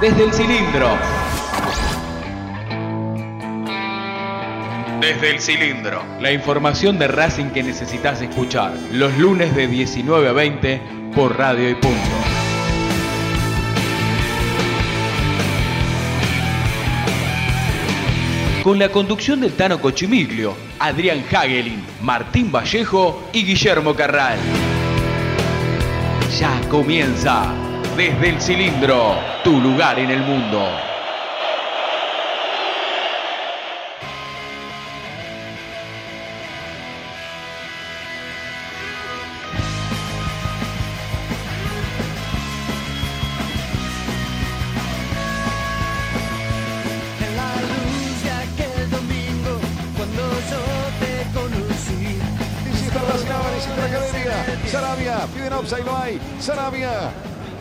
desde el cilindro. Desde el cilindro. La información de Racing que necesitas escuchar los lunes de 19 a 20 por Radio y Punto. Con la conducción del Tano Cochimiglio, Adrián Hagelin, Martín Vallejo y Guillermo Carral. Ya comienza desde el cilindro, tu lugar en el mundo.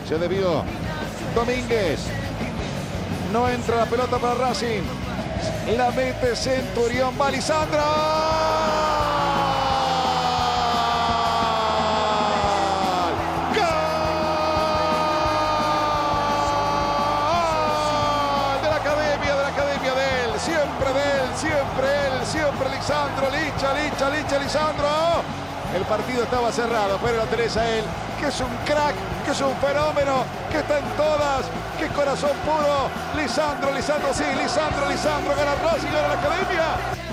Se debió. Domínguez. No entra la pelota para Racing. La mete Centurión, va. Siempre de él, siempre él, siempre Lisandro. Licha, Licha, Licha, Lisandro. El partido estaba cerrado, pero la tenés a él, que es un crack, que es un fenómeno, que está en todas, que corazón puro. Lisandro, Lisandro, sí, Lisandro, Lisandro, gana Racing, gana la academia.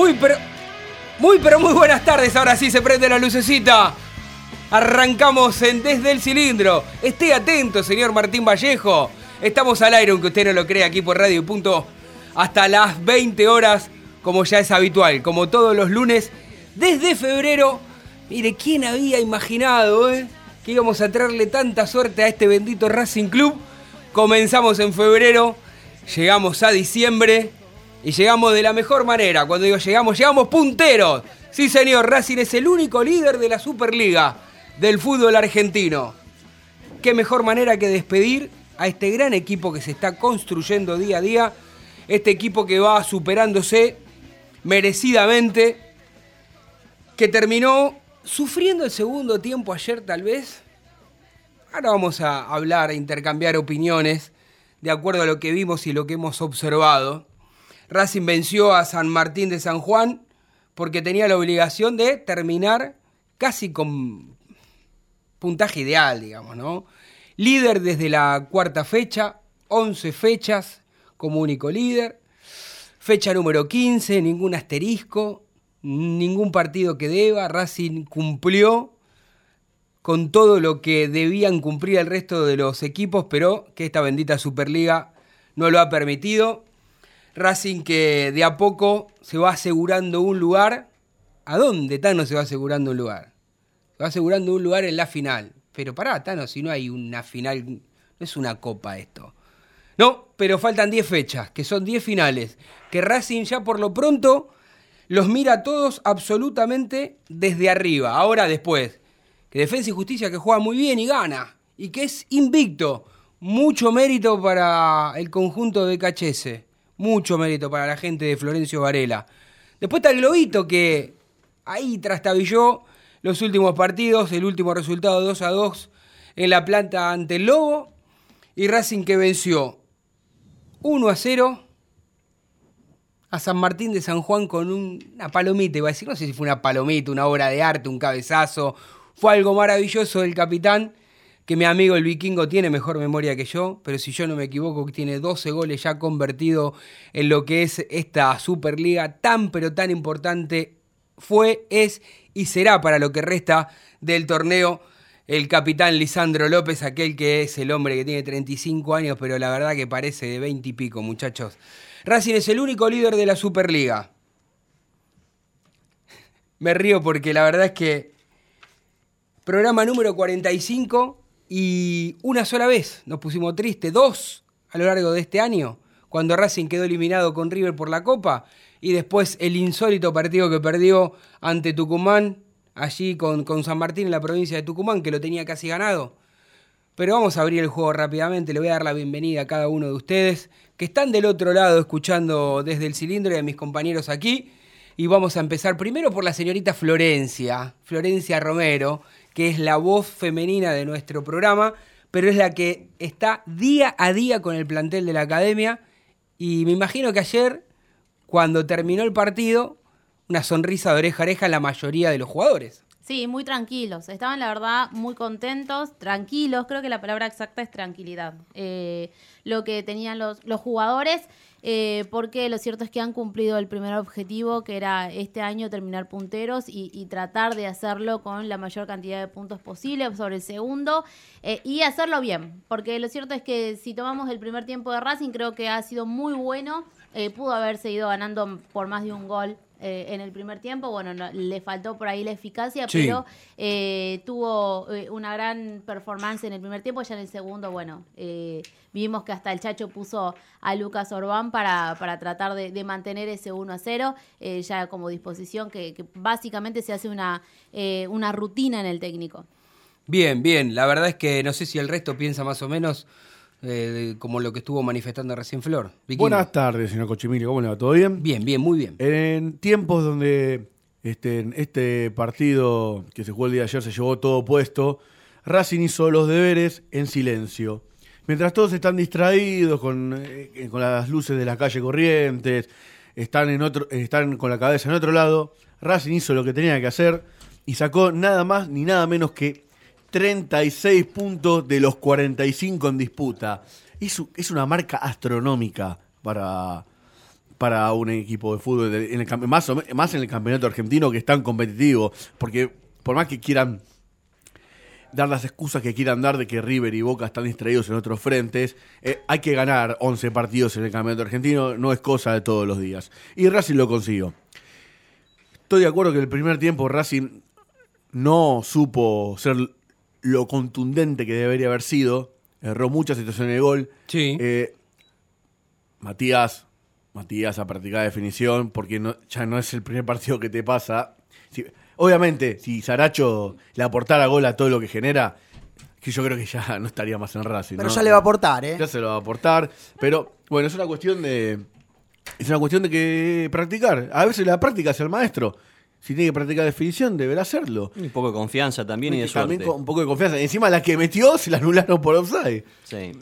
Muy pero. Muy pero muy buenas tardes. Ahora sí se prende la lucecita. Arrancamos en Desde el Cilindro. Esté atento, señor Martín Vallejo. Estamos al aire, aunque usted no lo crea, aquí por Radio Punto. Hasta las 20 horas, como ya es habitual, como todos los lunes. Desde febrero. Mire, ¿quién había imaginado, eh? Que íbamos a traerle tanta suerte a este bendito Racing Club. Comenzamos en febrero. Llegamos a diciembre. Y llegamos de la mejor manera. Cuando digo llegamos, llegamos punteros. Sí, señor, Racing es el único líder de la Superliga del fútbol argentino. Qué mejor manera que despedir a este gran equipo que se está construyendo día a día. Este equipo que va superándose merecidamente. Que terminó sufriendo el segundo tiempo ayer tal vez. Ahora vamos a hablar, intercambiar opiniones de acuerdo a lo que vimos y lo que hemos observado. Racing venció a San Martín de San Juan porque tenía la obligación de terminar casi con puntaje ideal, digamos, ¿no? Líder desde la cuarta fecha, 11 fechas como único líder. Fecha número 15, ningún asterisco, ningún partido que deba. Racing cumplió con todo lo que debían cumplir el resto de los equipos, pero que esta bendita Superliga no lo ha permitido. Racing que de a poco se va asegurando un lugar. ¿A dónde Tano se va asegurando un lugar? Se va asegurando un lugar en la final. Pero pará, Tano, si no hay una final, no es una copa esto. No, pero faltan 10 fechas, que son 10 finales, que Racing ya por lo pronto los mira a todos absolutamente desde arriba. Ahora después, que Defensa y Justicia que juega muy bien y gana, y que es invicto. Mucho mérito para el conjunto de Cachese. Mucho mérito para la gente de Florencio Varela. Después está el Globito que ahí trastabilló los últimos partidos, el último resultado 2 a 2 en la planta ante el Lobo y Racing que venció 1 a 0 a San Martín de San Juan con un- una palomita, iba a decir, no sé si fue una palomita, una obra de arte, un cabezazo, fue algo maravilloso del capitán, que mi amigo el vikingo tiene mejor memoria que yo, pero si yo no me equivoco, tiene 12 goles ya convertidos en lo que es esta Superliga tan pero tan importante, fue, es y será para lo que resta del torneo el capitán Lisandro López, aquel que es el hombre que tiene 35 años, pero la verdad que parece de 20 y pico, muchachos. Racing es el único líder de la Superliga. Me río porque la verdad es que programa número 45 y una sola vez nos pusimos tristes, dos a lo largo de este año, cuando Racing quedó eliminado con River por la Copa, y después el insólito partido que perdió ante Tucumán, allí con, con San Martín en la provincia de Tucumán, que lo tenía casi ganado. Pero vamos a abrir el juego rápidamente, le voy a dar la bienvenida a cada uno de ustedes que están del otro lado escuchando desde el cilindro y a mis compañeros aquí. Y vamos a empezar primero por la señorita Florencia, Florencia Romero, que es la voz femenina de nuestro programa, pero es la que está día a día con el plantel de la academia. Y me imagino que ayer, cuando terminó el partido, una sonrisa de oreja a oreja en la mayoría de los jugadores. Sí, muy tranquilos. Estaban, la verdad, muy contentos, tranquilos. Creo que la palabra exacta es tranquilidad. Eh, lo que tenían los, los jugadores, eh, porque lo cierto es que han cumplido el primer objetivo, que era este año terminar punteros y, y tratar de hacerlo con la mayor cantidad de puntos posible sobre el segundo eh, y hacerlo bien. Porque lo cierto es que si tomamos el primer tiempo de Racing, creo que ha sido muy bueno. Eh, pudo haber seguido ganando por más de un gol eh, en el primer tiempo. Bueno, no- le faltó por ahí la eficacia, Sí. pero eh, tuvo eh, una gran performance en el primer tiempo. Ya en el segundo, bueno, eh, vimos que hasta el Chacho puso a Lucas Orbán para, para tratar de, de mantener ese 1 a 0, eh, ya como disposición que, que básicamente se hace una, eh, una rutina en el técnico. Bien, bien. La verdad es que no sé si el resto piensa más o menos eh, como lo que estuvo manifestando recién Flor. Buenas tardes, señor Cochimilio. ¿Cómo le va? ¿Todo bien? Bien, bien, muy bien. En tiempos donde este, este partido que se jugó el día de ayer se llevó todo puesto, Racing hizo los deberes en silencio. Mientras todos están distraídos con, eh, con las luces de la calle Corrientes, están, en otro, están con la cabeza en otro lado, Racing hizo lo que tenía que hacer y sacó nada más ni nada menos que 36 puntos de los 45 en disputa. Es, una marca astronómica para, para un equipo de fútbol, en el, más, más en el campeonato argentino que es tan competitivo, porque por más que quieran dar las excusas que quieran dar de que River y Boca están distraídos en otros frentes, eh, hay que ganar 11 partidos en el campeonato argentino, no es cosa de todos los días. Y Racing lo consiguió. Estoy de acuerdo que el primer tiempo Racing no supo ser lo contundente que debería haber sido, erró muchas situaciones de gol. Sí. Eh, Matías, Matías a practicar definición, porque no, ya no es el primer partido que te pasa. Si- obviamente, si Saracho le aportara gol a todo lo que genera, que yo creo que ya no estaría más en Racing. Pero ¿no? ya le va a aportar, ¿eh? Ya se lo va a aportar. Pero bueno, es una cuestión de. Es una cuestión de que practicar. A veces la práctica es el maestro. Si tiene que practicar definición, deberá hacerlo. Un poco de confianza también y de También suerte. con un poco de confianza. Encima la que metió se la anularon por offside. Sí.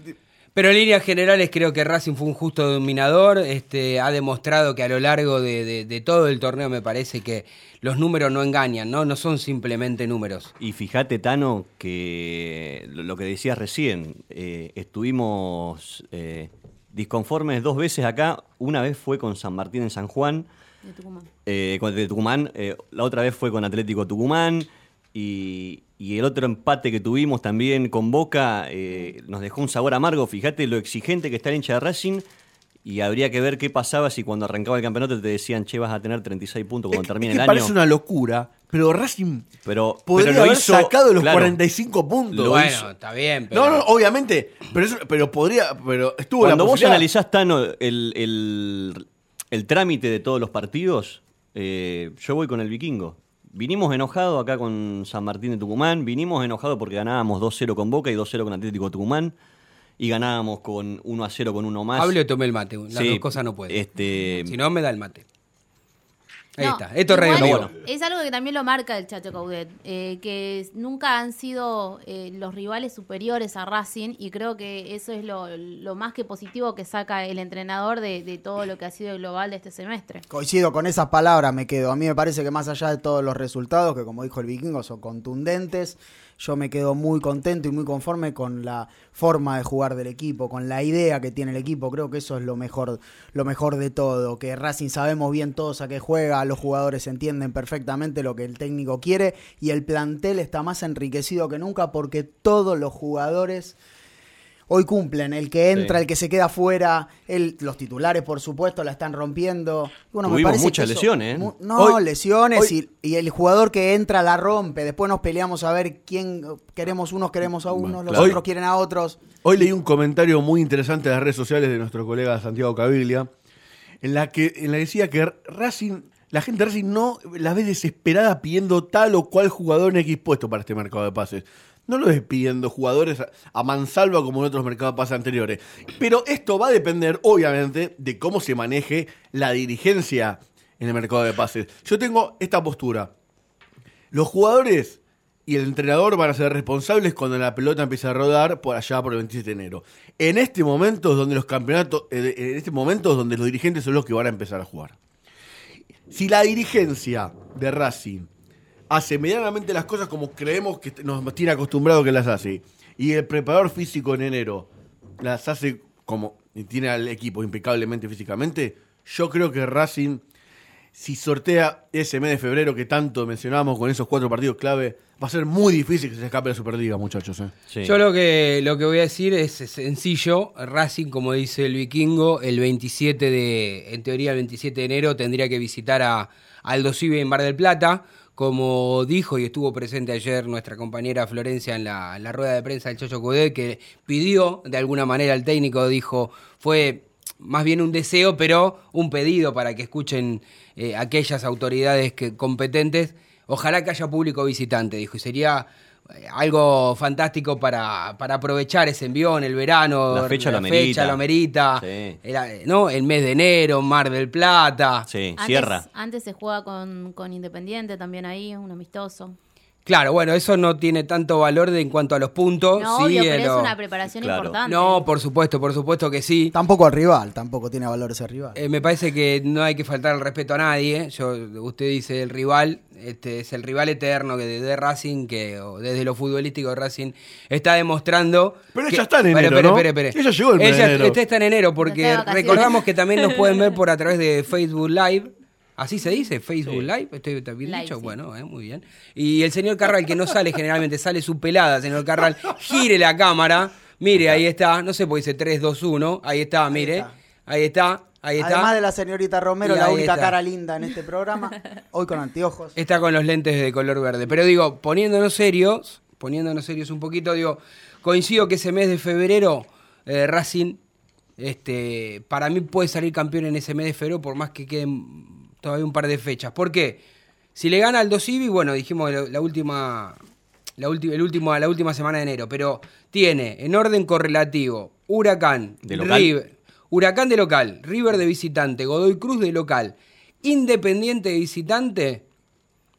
Pero en líneas generales creo que Racing fue un justo dominador. Este, ha demostrado que a lo largo de, de- de todo el torneo me parece que los números no engañan, ¿no? No son simplemente números. Y fíjate, Tano, que lo lo que decías recién, eh, estuvimos eh, disconformes dos veces acá. Una vez fue con San Martín en San Juan, De Tucumán. eh, con de Tucumán. eh, la otra vez fue con Atlético Tucumán. Y, y el otro empate que tuvimos también con Boca eh, nos dejó un sabor amargo. Fíjate lo exigente que está el hincha de Racing. Y habría que ver qué pasaba si cuando arrancaba el campeonato te decían, che, vas a tener 36 puntos cuando Es que- termine es que el año. parece una locura, pero Racing Pero, podría pero lo haber hizo- sacado los claro, 45 puntos. Lo bueno, hizo. está bien, pero... No, no, obviamente. Pero, eso- pero podría. Pero estuvo Cuando la vos posibilidad. analizás, Tano, el, el- el trámite de todos los partidos, eh, yo voy con el vikingo. Vinimos enojados acá con San Martín de Tucumán, vinimos enojados porque ganábamos 2-0 con Boca y 2-0 con Atlético Tucumán, y ganábamos con 1-0 con uno más. Hable o tome el mate. Las Sí, dos cosas no puede. Este, Si no, me da el mate. Ahí No, está. Esto es radio Bueno. Es algo que también lo marca el Chacho Caudet, eh, que nunca han sido eh, los rivales superiores a Racing y creo que eso es lo, lo más que positivo que saca el entrenador de, de todo lo que ha sido el global de este semestre. Coincido con esas palabras, me quedo. A mí me parece que más allá de todos los resultados, que como dijo el vikingo, son contundentes, yo me quedo muy contento y muy conforme con la forma de jugar del equipo, con la idea que tiene el equipo. Creo que eso es lo mejor, lo mejor de todo. Que Racing sabemos bien todos a qué juega, los jugadores entienden perfectamente lo que el técnico quiere y el plantel está más enriquecido que nunca porque todos los jugadores hoy cumplen. El que entra, Sí. el que se queda fuera, el, los titulares, por supuesto, la están rompiendo. Bueno, Tuvimos muchas eso- lesiones, ¿eh? mu- no, Hoy- lesiones hoy- y, y el jugador que entra la rompe. Después nos peleamos a ver quién queremos unos, queremos a unos, los otros Hoy- quieren a otros. Hoy leí un comentario muy interesante de las redes sociales de nuestro colega Santiago Caviglia, en la que, en la que decía que Racing, la gente de Racing no la ve desesperada pidiendo tal o cual jugador en X puesto para este mercado de pases. No lo ves pidiendo jugadores a, mansalva como en otros mercados pases anteriores. Pero esto va a depender, obviamente, de cómo se maneje la dirigencia en el mercado de pases. Yo tengo esta postura. Los jugadores y el entrenador van a ser responsables cuando la pelota empiece a rodar por allá por el 27 de enero. En este momento es donde los campeonatos, eh, en este momento es donde los dirigentes son los que van a empezar a jugar. Si la dirigencia de Racing hace medianamente las cosas como creemos que nos tiene acostumbrado que las hace, y el preparador físico en enero las hace como y tiene al equipo impecablemente físicamente, yo creo que Racing si sortea ese mes de febrero que tanto mencionamos con esos cuatro partidos clave, va a ser muy difícil que se escape la Superliga, muchachos. ¿eh? Sí. Yo lo que, lo que voy a decir es sencillo. Racing, como dice el vikingo, el 27 de, en teoría el 27 de enero tendría que visitar a Aldo Civi en Mar del Plata. Como dijo y estuvo presente ayer nuestra compañera Florencia en la, rueda de prensa del Chocho Cudé, que pidió de alguna manera al técnico, dijo, fue más bien un deseo, pero un pedido para que escuchen eh, aquellas autoridades que, competentes. Ojalá que haya público visitante, dijo, y sería algo fantástico para, para aprovechar ese envión, el verano, La fecha amerita. fecha lo Sí. Era, ¿no? el mes de enero, Mar del Plata. Sí, Antes, cierra. antes se juega con, con Independiente también ahí, un amistoso. Claro, bueno, eso no tiene tanto valor de, en cuanto a los puntos. No, sí, obvio, pero es una preparación Claro. importante. No, por supuesto, por supuesto que sí. Tampoco al rival, tampoco tiene valor ese rival. Eh, me parece que no hay que faltar el respeto a nadie. Yo, usted dice el rival, este es el rival eterno que de, de Racing, que o desde lo futbolístico de Racing está demostrando. Pero que- ella está en enero, ¿no? Ella llegó el de Ella enero. está- está en enero porque recordamos que también nos pueden ver por a través de Facebook Live. ¿Así se dice? ¿Facebook Live? ¿Estoy está bien Live, dicho? sí. Bueno, eh, muy bien. Y el señor Carral, que no sale generalmente, sale su pelada, señor Carral. Gire la cámara. Mire, ahí está. No sé por qué dice 3, 2, 1. Ahí está, mire. está. Ahí está. Ahí está. Además de la señorita Romero, la única está. cara linda en este programa, hoy con anteojos. Está con los lentes de color verde. Pero digo, poniéndonos serios, poniéndonos serios un poquito, digo, coincido que ese mes de febrero, eh, Racing, este, para mí puede salir campeón en ese mes de febrero, por más que queden todavía un par de fechas. ¿Por qué? Si le gana al Dosivi, bueno, dijimos la, última. La, ulti- el último, la última semana de enero, pero tiene en orden correlativo Huracán, De local. River, Huracán de local, River de visitante, Godoy Cruz de local, Independiente de visitante,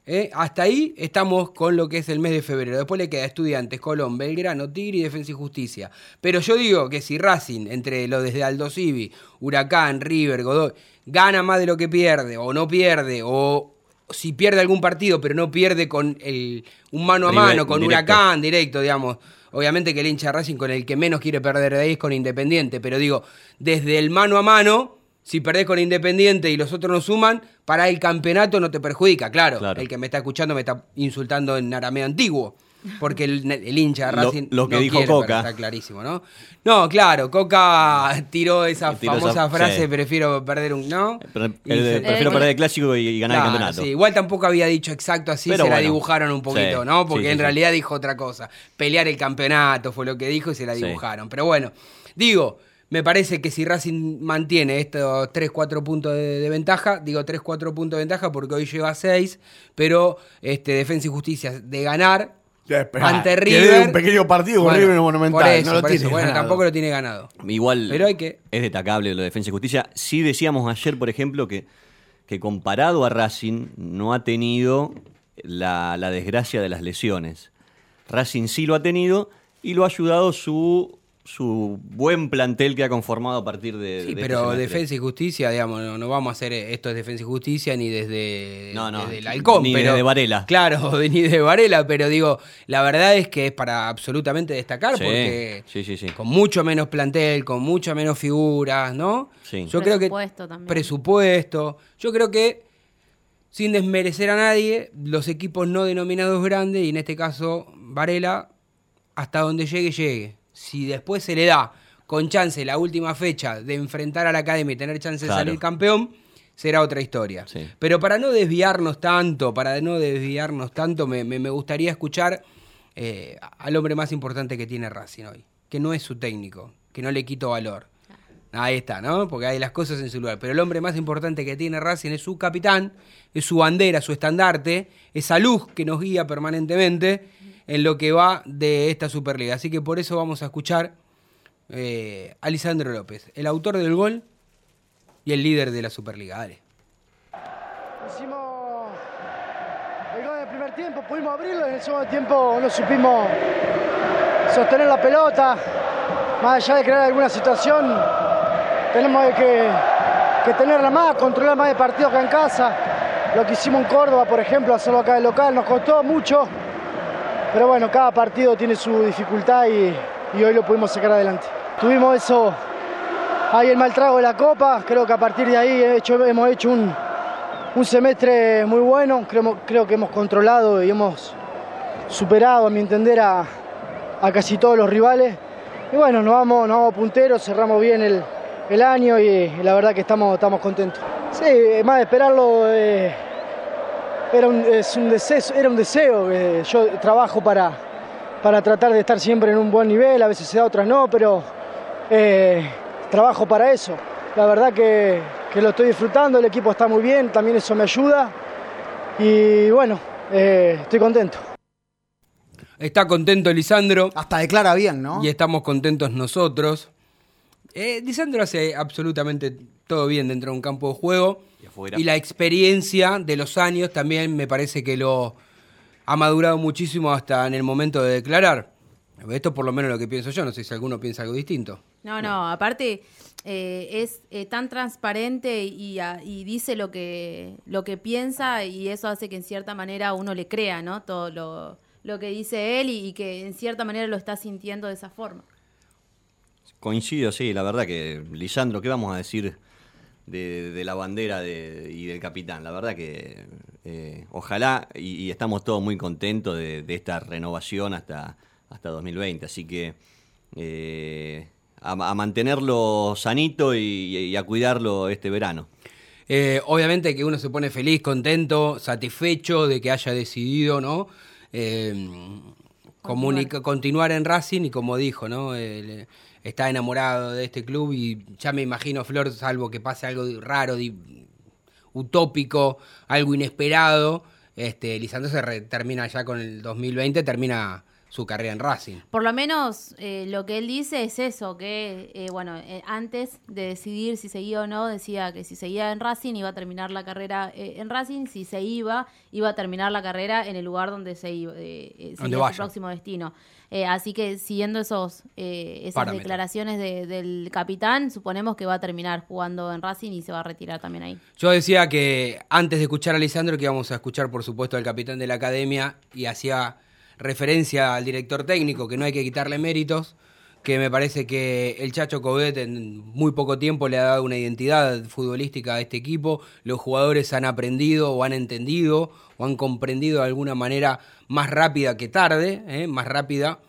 ¿eh? hasta ahí estamos con lo que es el mes de febrero. Después le queda Estudiantes, Colón, Belgrano, Tigre y Defensa y Justicia. Pero yo digo que si Racing, entre lo desde Aldo Civi, Huracán, River, Godoy, gana más de lo que pierde, o no pierde, o si pierde algún partido, pero no pierde con el, un mano a mano, con directo. Huracán directo, digamos. Obviamente que el hincha Racing con el que menos quiere perder de ahí es con Independiente, pero digo, desde el mano a mano, si perdés con Independiente y los otros no suman, para el campeonato no te perjudica, claro. Claro. El que me está escuchando me está insultando en arameo antiguo. Porque el, el hincha de Racing. lo que no dijo quiere, Coca. Está clarísimo, ¿no? No, claro, Coca tiró esa Tiró esa- famosa frase: sí. prefiero perder un. ¿No? El- prefiero Eh, perder el clásico y, y ganar el campeonato. sí, igual tampoco había dicho exacto así, Pero se la dibujaron un poquito, sí, ¿no? Porque en realidad dijo otra cosa. Pelear el campeonato fue lo que dijo y se la dibujaron. Pero bueno, digo, me parece que si Racing mantiene estos 3-4 puntos de, de ventaja, digo 3-4 puntos de ventaja porque hoy lleva 6, pero este, Defensa y Justicia de ganar ante River. un pequeño partido con Bueno, River Monumental, Por eso, no lo por tiene eso. Bueno, ganado. tampoco lo tiene ganado. Igual Pero hay que- es destacable lo de Defensa y Justicia. Sí decíamos ayer, por ejemplo, que, que comparado a Racing no ha tenido la, la desgracia de las lesiones. Racing sí lo ha tenido y lo ha ayudado su, su buen plantel que ha conformado a partir de... Sí, de este pero. Defensa y Justicia, digamos, no, no vamos a hacer eh, esto es Defensa y Justicia ni desde, No, no, desde el halcón. ni pero, desde Varela. Claro, ni de Varela, pero digo, la verdad es que es para absolutamente destacar Sí, porque sí, sí, sí. con mucho menos plantel, con mucho menos figuras, ¿no? Sí. Yo creo que Presupuesto también. presupuesto. Yo creo que sin desmerecer a nadie, los equipos no denominados grandes y en este caso Varela hasta donde llegue llegue. Si después se le da con chance la última fecha de enfrentar a la academia y tener chance de salir campeón, será otra historia. Sí. Pero para no desviarnos tanto, para no desviarnos tanto, me, me- me gustaría escuchar eh, al hombre más importante que tiene Racing hoy, que no es su técnico, que no le quito valor. Ahí está, ¿no? Porque hay las cosas en su lugar. Pero el hombre más importante que tiene Racing es su capitán, es su bandera, su estandarte, esa luz que nos guía permanentemente en lo que va de esta Superliga. Así que por eso vamos a escuchar eh, a Lisandro López, el autor del gol y el líder de la Superliga. Dale. Hicimos el gol en el primer tiempo, pudimos abrirlo en el segundo tiempo no supimos sostener la pelota. Más allá de crear alguna situación, tenemos que, que tenerla más, controlar más el partido acá en casa. Lo que hicimos en Córdoba, por ejemplo, hacerlo acá de local, nos costó mucho. Pero bueno, cada partido tiene su dificultad y, hoy lo pudimos sacar adelante. Tuvimos eso ahí el mal trago de la Copa, creo que a partir de ahí hemos hecho un, semestre muy bueno, creo, creo que hemos controlado y hemos superado, a mi entender, a, casi todos los rivales. Y bueno, nos vamos, nos vamos punteros, cerramos bien el, año y, y la verdad que estamos, estamos contentos. Sí, más de esperarlo, eh, era, un, es un deseo, era un deseo. eh, yo trabajo para, para tratar de estar siempre en un buen nivel, a veces se da, otras no, pero eh, trabajo para eso. La verdad que, que lo estoy disfrutando, el equipo está muy bien, también eso me ayuda. Y bueno, eh, estoy contento. Está contento Lisandro Hasta declara bien, ¿no? y estamos contentos nosotros. Eh, Lisandro hace absolutamente todo bien dentro de un campo de juego. Y afuera. Y la experiencia de los años también me parece que lo ha madurado muchísimo hasta en el momento de declarar. Esto por lo menos lo que pienso yo, no sé si alguno piensa algo distinto. No, no, aparte eh, es eh, tan transparente y, a- y dice lo que, lo que piensa y eso hace que en cierta manera uno le crea, ¿no? Todo lo, lo que dice él y, y que en cierta manera lo está sintiendo de esa forma. Coincido, sí, la verdad que, Lisandro, ¿qué vamos a decir de, de la bandera de- y del capitán? La verdad que eh, ojalá y, y estamos todos muy contentos de, de esta renovación hasta, hasta 2020, así que eh, a, a mantenerlo sanito y, y a cuidarlo este verano. Eh, obviamente que uno se pone feliz, contento, satisfecho de que haya decidido, ¿no? Eh, comunica- continuar en Racing y como dijo, ¿no? Eh, está enamorado de este club y ya me imagino, Flor, salvo que pase algo raro, utópico, algo inesperado, este, Lisandro se termina ya con el 2020, termina su carrera en Racing. Por lo menos eh, lo que él dice es eso, que eh, bueno, eh, antes de decidir si seguía o no, decía que si seguía en Racing iba a terminar la carrera en Racing, si se iba, iba a terminar la carrera en el lugar donde se iba, su próximo destino. Así que siguiendo esos esas declaraciones de- del capitán, suponemos que va a terminar jugando en Racing y se va a retirar también ahí. Yo decía que antes de escuchar a Lisandro, que íbamos a escuchar, por supuesto, al capitán de la academia, y hacía referencia al director técnico, que no hay que quitarle méritos, que me parece que el Chacho Coudet en muy poco tiempo le ha dado una identidad futbolística a este equipo, los jugadores han aprendido o han entendido o han comprendido de alguna manera más rápida que tarde, ¿eh? más rápida,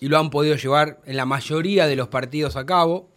y lo han podido llevar en la mayoría de los partidos a cabo.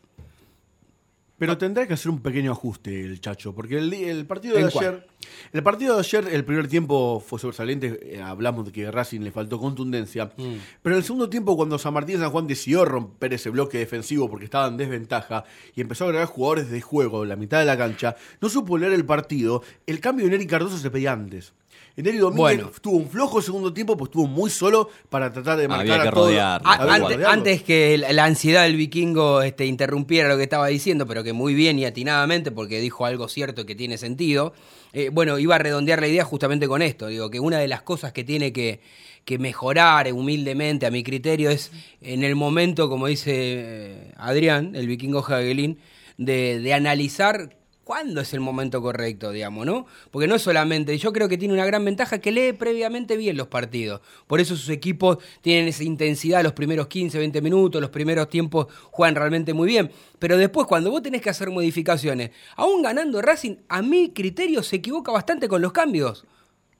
Pero tendrá que hacer un pequeño ajuste el Chacho, porque el, el partido de ¿En ayer, el partido de ayer, el primer tiempo fue sobresaliente, eh, hablamos de que a Racing le faltó contundencia, Mm. pero en el segundo tiempo cuando San Martín y San Juan decidió romper ese bloque defensivo porque estaba en desventaja y empezó a agregar jugadores de juego en la mitad de la cancha, no supo leer el partido, el cambio de Neri Cardoso se pedía antes. Neri Domínguez Bueno. tuvo un flojo segundo tiempo, pues estuvo muy solo para tratar de marcar Había que a todos. rodearlo. A- antes, que la ansiedad del vikingo este, interrumpiera lo que estaba diciendo, pero que muy bien y atinadamente, porque dijo algo cierto que tiene sentido, eh, bueno, iba a redondear la idea justamente con esto. Digo, que una de las cosas que tiene que, que mejorar humildemente, a mi criterio, es en el momento, como dice eh, Adrián, el vikingo Hagelin, de, de analizar cuándo es el momento correcto, digamos, ¿no? Porque no solamente, yo creo que tiene una gran ventaja que lee previamente bien los partidos. Por eso sus equipos tienen esa intensidad los primeros 15, 20 minutos, los primeros tiempos juegan realmente muy bien. Pero después, cuando vos tenés que hacer modificaciones, aún ganando Racing, a mi criterio se equivoca bastante con los cambios.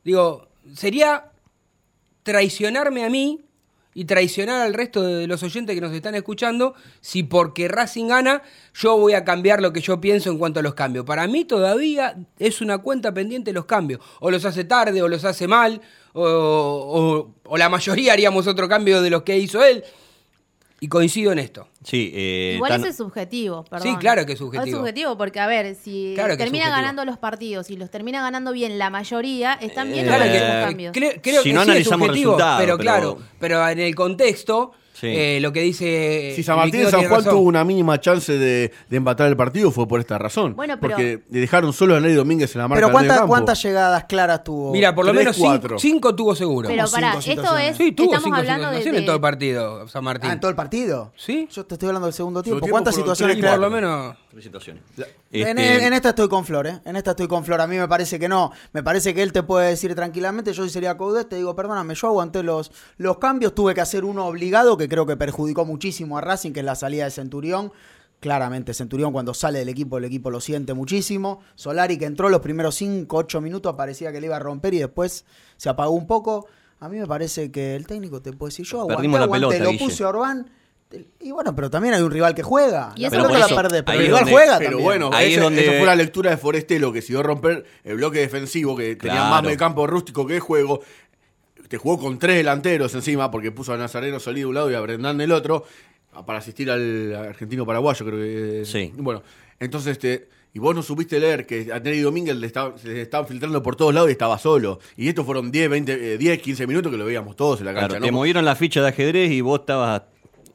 Digo, sería traicionarme a mí y traicionar al resto de los oyentes que nos están escuchando si porque Racing gana yo voy a cambiar lo que yo pienso en cuanto a los cambios. Para mí todavía es una cuenta pendiente los cambios. O los hace tarde o los hace mal o, o- o la mayoría haríamos otro cambio de los que hizo él. Y coincido en esto. Sí, eh, Igual tan- ese es subjetivo, perdón. Sí, claro que es subjetivo. Es subjetivo porque, a ver, si Claro es termina ganando los partidos y los termina ganando bien la mayoría, están bien Eh, los claro que- cambios. Cre- creo Si que no sí es analizamos subjetivo, resultados, pero, pero- claro, pero en el contexto, Sí. eh, lo que dice. Si San Martín de San Juan tuvo una mínima chance de, de empatar el partido fue por esta razón. Bueno, pero- Porque le dejaron solo a Ney Domínguez en la marca Pero del ¿cuántas, campo. ¿cuántas llegadas claras tuvo? Mira, por lo Tres, menos cinco, cuatro. cinco tuvo seguro. Pero cinco esto es. sí, tuvo estamos cinco hablando de. en todo el partido, San Martín. Ah, en todo el partido. ¿Sí? Yo te estoy hablando del segundo tiempo. tiempo ¿Cuántas situaciones claras? por lo menos. En, Este, en esta estoy con Flor, ¿eh? En esta estoy con Flor. A mí me parece que no. Me parece que él te puede decir tranquilamente. Yo si sería Coudet, te digo, perdóname, yo aguanté los, los cambios. Tuve que hacer uno obligado que creo que perjudicó muchísimo a Racing, que es la salida de Centurión. Claramente, Centurión cuando sale del equipo, el equipo lo siente muchísimo. Solari que entró los primeros 5, 8 minutos, parecía que le iba a romper y después se apagó un poco. A mí me parece que el técnico te puede decir, yo aguanté, Perdimos la aguanté, pelota, lo Guille. puse a Orbán. Y bueno, pero también hay un rival que juega. Y la eso pelota la eso, perdés, pero el rival donde- juega Pero también. bueno, Ahí es donde- esa fue la lectura de Forestelo, que decidió romper el bloque defensivo, que tenía más medio campo rústico que de juego. Te jugó con tres delanteros encima, porque puso a Nazareno Solí de un lado y a Brendán del otro, a- para asistir al argentino paraguayo, creo que. Sí. Bueno, entonces, este, y vos no supiste leer que a Neri Domínguez le estaba, se le estaban filtrando por todos lados y estaba solo. Y estos fueron 10, 20, eh, 10 15 minutos que lo veíamos todos en la cancha. Claro, ¿no? te movieron la ficha de ajedrez y vos estabas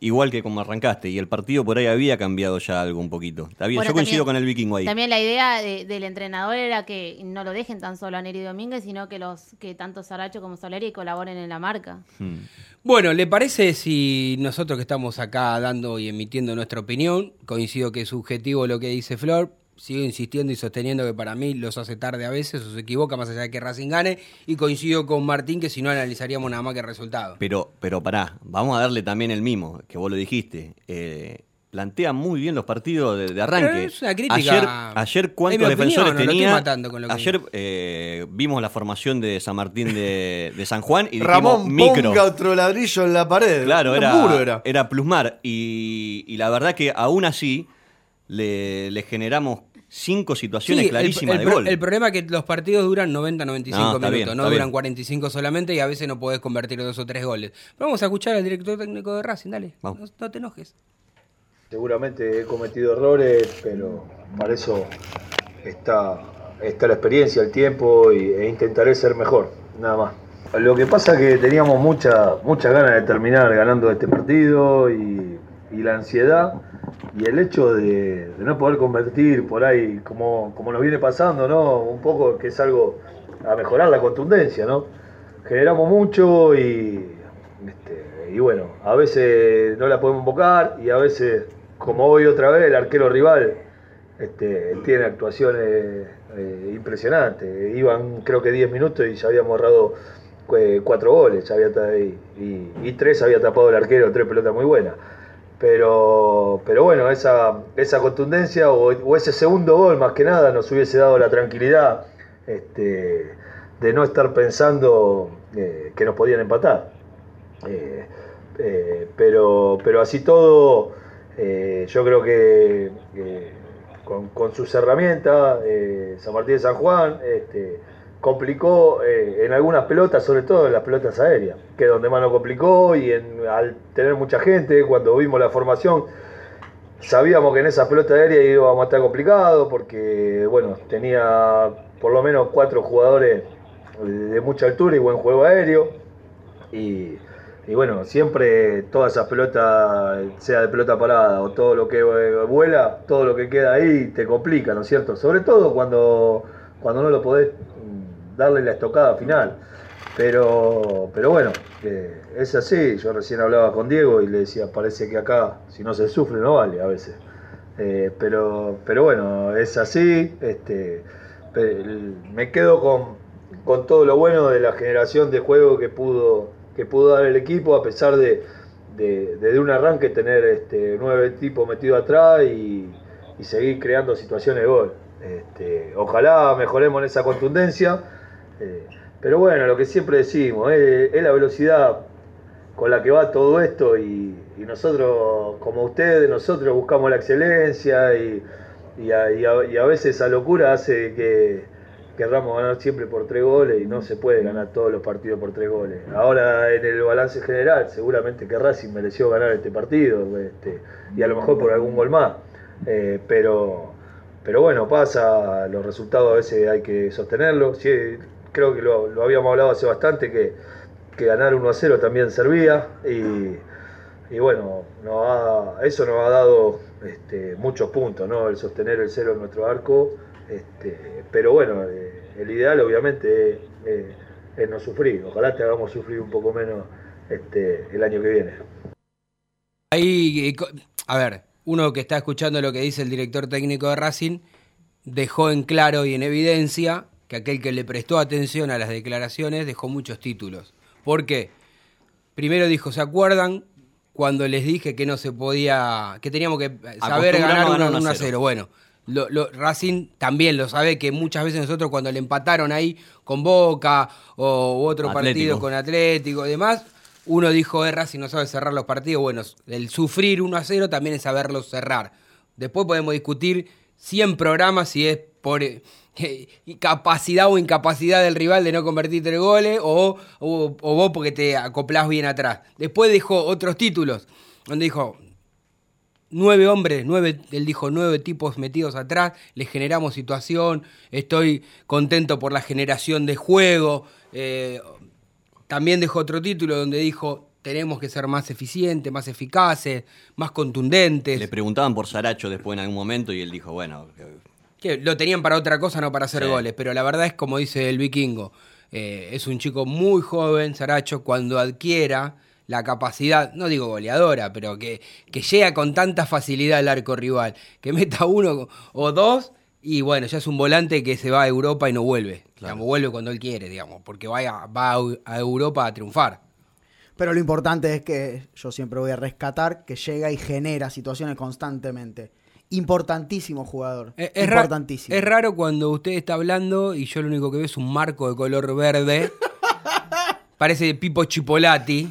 igual que como arrancaste. Y el partido por ahí había cambiado ya algo un poquito. Está bien, Bueno, yo coincido también- con el vikingo ahí. También la idea de- del entrenador era que no lo dejen tan solo a Neri Domínguez, sino que los que tanto Saracho como Soleri colaboren en la marca. Hmm. Bueno, ¿le parece si nosotros que estamos acá dando y emitiendo nuestra opinión, coincido que es subjetivo lo que dice Flor, sigo insistiendo y sosteniendo que para mí los hace tarde a veces o se equivoca más allá de que Racing gane, y coincido con Martín que si no analizaríamos nada más que el resultado. Pero, pero pará, vamos a darle también el mimo, que vos lo dijiste. Eh, plantea muy bien los partidos de, de arranque. Pero es una crítica. Ayer, ayer ¿cuántos mi opinión, defensores no lo estoy tenía? matando con lo que ayer eh, vimos la formación de San Martín de, de San Juan y dijimos Ramón micro. ponga otro ladrillo en la pared. Claro, era, era. era plusmar. Y, y la verdad que aún así le, le generamos cinco situaciones Sí, clarísimas el, de gol. el problema es que los partidos duran 90-95 No, está minutos, bien, no duran bien. 45 solamente y a veces no podés convertir dos o tres goles. Pero vamos a escuchar al director técnico de Racing, dale, no, Vamos. no te enojes. Seguramente he cometido errores, pero para eso está, está la experiencia, el tiempo y, e intentaré ser mejor, nada más. Lo que pasa es que teníamos mucha, muchas ganas de terminar ganando este partido y, y la ansiedad y el hecho de, no poder convertir por ahí, como, como nos viene pasando, ¿no? Un poco que es algo a mejorar la contundencia, ¿no? Generamos mucho y, este, y bueno, a veces no la podemos invocar y a veces, como hoy otra vez, el arquero rival este, tiene actuaciones eh, impresionantes. Iban creo que 10 minutos y ya habíamos errado eh, cuatro goles, ya había y, y- y tres había tapado el arquero, tres pelotas muy buenas. Pero, pero bueno, esa, esa contundencia o, ese segundo gol más que nada nos hubiese dado la tranquilidad este, de no estar pensando eh, que nos podían empatar. Eh, eh, pero, pero así todo, yo creo que con, con sus herramientas, San Martín de San Juan este, complicó eh, en algunas pelotas, sobre todo en las pelotas aéreas, que es donde más nos complicó y al tener mucha gente, cuando vimos la formación, sabíamos que en esa pelota aérea íbamos a estar complicado porque, bueno, tenía por lo menos cuatro jugadores de mucha altura y buen juego aéreo. Y, y bueno, siempre todas esas pelotas, sea de pelota parada o todo lo que eh, vuela, todo lo que queda ahí te complica, ¿no es cierto? Sobre todo cuando, cuando no lo podés darle la estocada final. Pero, pero bueno, es así. Yo recién hablaba con Diego y le decía, parece que acá si no se sufre no vale a veces. Eh, pero, pero bueno, es así. Este, me quedo con, con todo lo bueno de la generación de juego que pudo, que pudo dar el equipo, a pesar de, de, de, de un arranque tener este, nueve tipos metidos atrás y, y seguir creando situaciones de gol. Este, ojalá mejoremos en esa contundencia. Eh, pero bueno, lo que siempre decimos, es la velocidad con la que va todo esto y, nosotros, como ustedes, nosotros buscamos la excelencia y, y a, veces esa locura hace que querramos ganar siempre por tres goles y no se puede ganar todos los partidos por tres goles. Ahora en el balance general seguramente que Racing mereció ganar este partido este, y a lo mejor por algún gol más. Eh, pero, pero bueno, pasa, los resultados a veces hay que sostenerlos. Sí, creo que lo, habíamos hablado hace bastante que, que ganar 1 a 0 también servía y, y bueno, eso nos ha dado este, muchos puntos, ¿no? El sostener el cero en nuestro arco. Este, pero bueno, eh, el ideal obviamente es, no sufrir. Ojalá te hagamos sufrir un poco menos este, el año que viene. Ahí, eh, a ver, uno que está escuchando lo que dice el director técnico de Racing, dejó en claro y en evidencia que aquel que le prestó atención a las declaraciones dejó muchos títulos. ¿Por qué? Primero dijo, ¿se acuerdan cuando les dije que no se podía, que teníamos que saber Acostumbrarnos ganar a ganar 1 1 a a 0? Bueno, lo- lo- Racing también lo sabe que muchas veces nosotros cuando le empataron ahí con Boca o u otro Atlético. partido con Atlético y demás, uno dijo, eh, Racing no sabe cerrar los partidos. Bueno, el sufrir 1 a 0 también es saberlos cerrar. Después podemos discutir 100 programas si es por eh, capacidad o incapacidad del rival de no convertir tres goles o, o- vos porque te acoplás bien atrás. Después dejó otros títulos donde dijo, nueve hombres, nueve, él dijo nueve tipos metidos atrás, les generamos situación, estoy contento por la generación de juego. eh, también dejó otro título donde dijo, tenemos que ser más eficientes, más eficaces, más contundentes. Le preguntaban por Saracho después en algún momento y él dijo, bueno, eh, que lo tenían para otra cosa, no para hacer Sí. goles. Pero la verdad es como dice el vikingo, eh, es un chico muy joven, Saracho, cuando adquiera la capacidad, no digo goleadora, pero que, que llega con tanta facilidad al arco rival, que meta uno o dos y bueno, ya es un volante que se va a Europa y no vuelve. Digamos, vuelve cuando él quiere, digamos, porque vaya, va a, a Europa a triunfar. Pero lo importante es que yo siempre voy a rescatar que llega y genera situaciones constantemente. Importantísimo jugador. Eh, Es, ra- importantísimo. es raro cuando usted está hablando y yo lo único que veo es un marco de color verde. Parece Pipo Chipolati.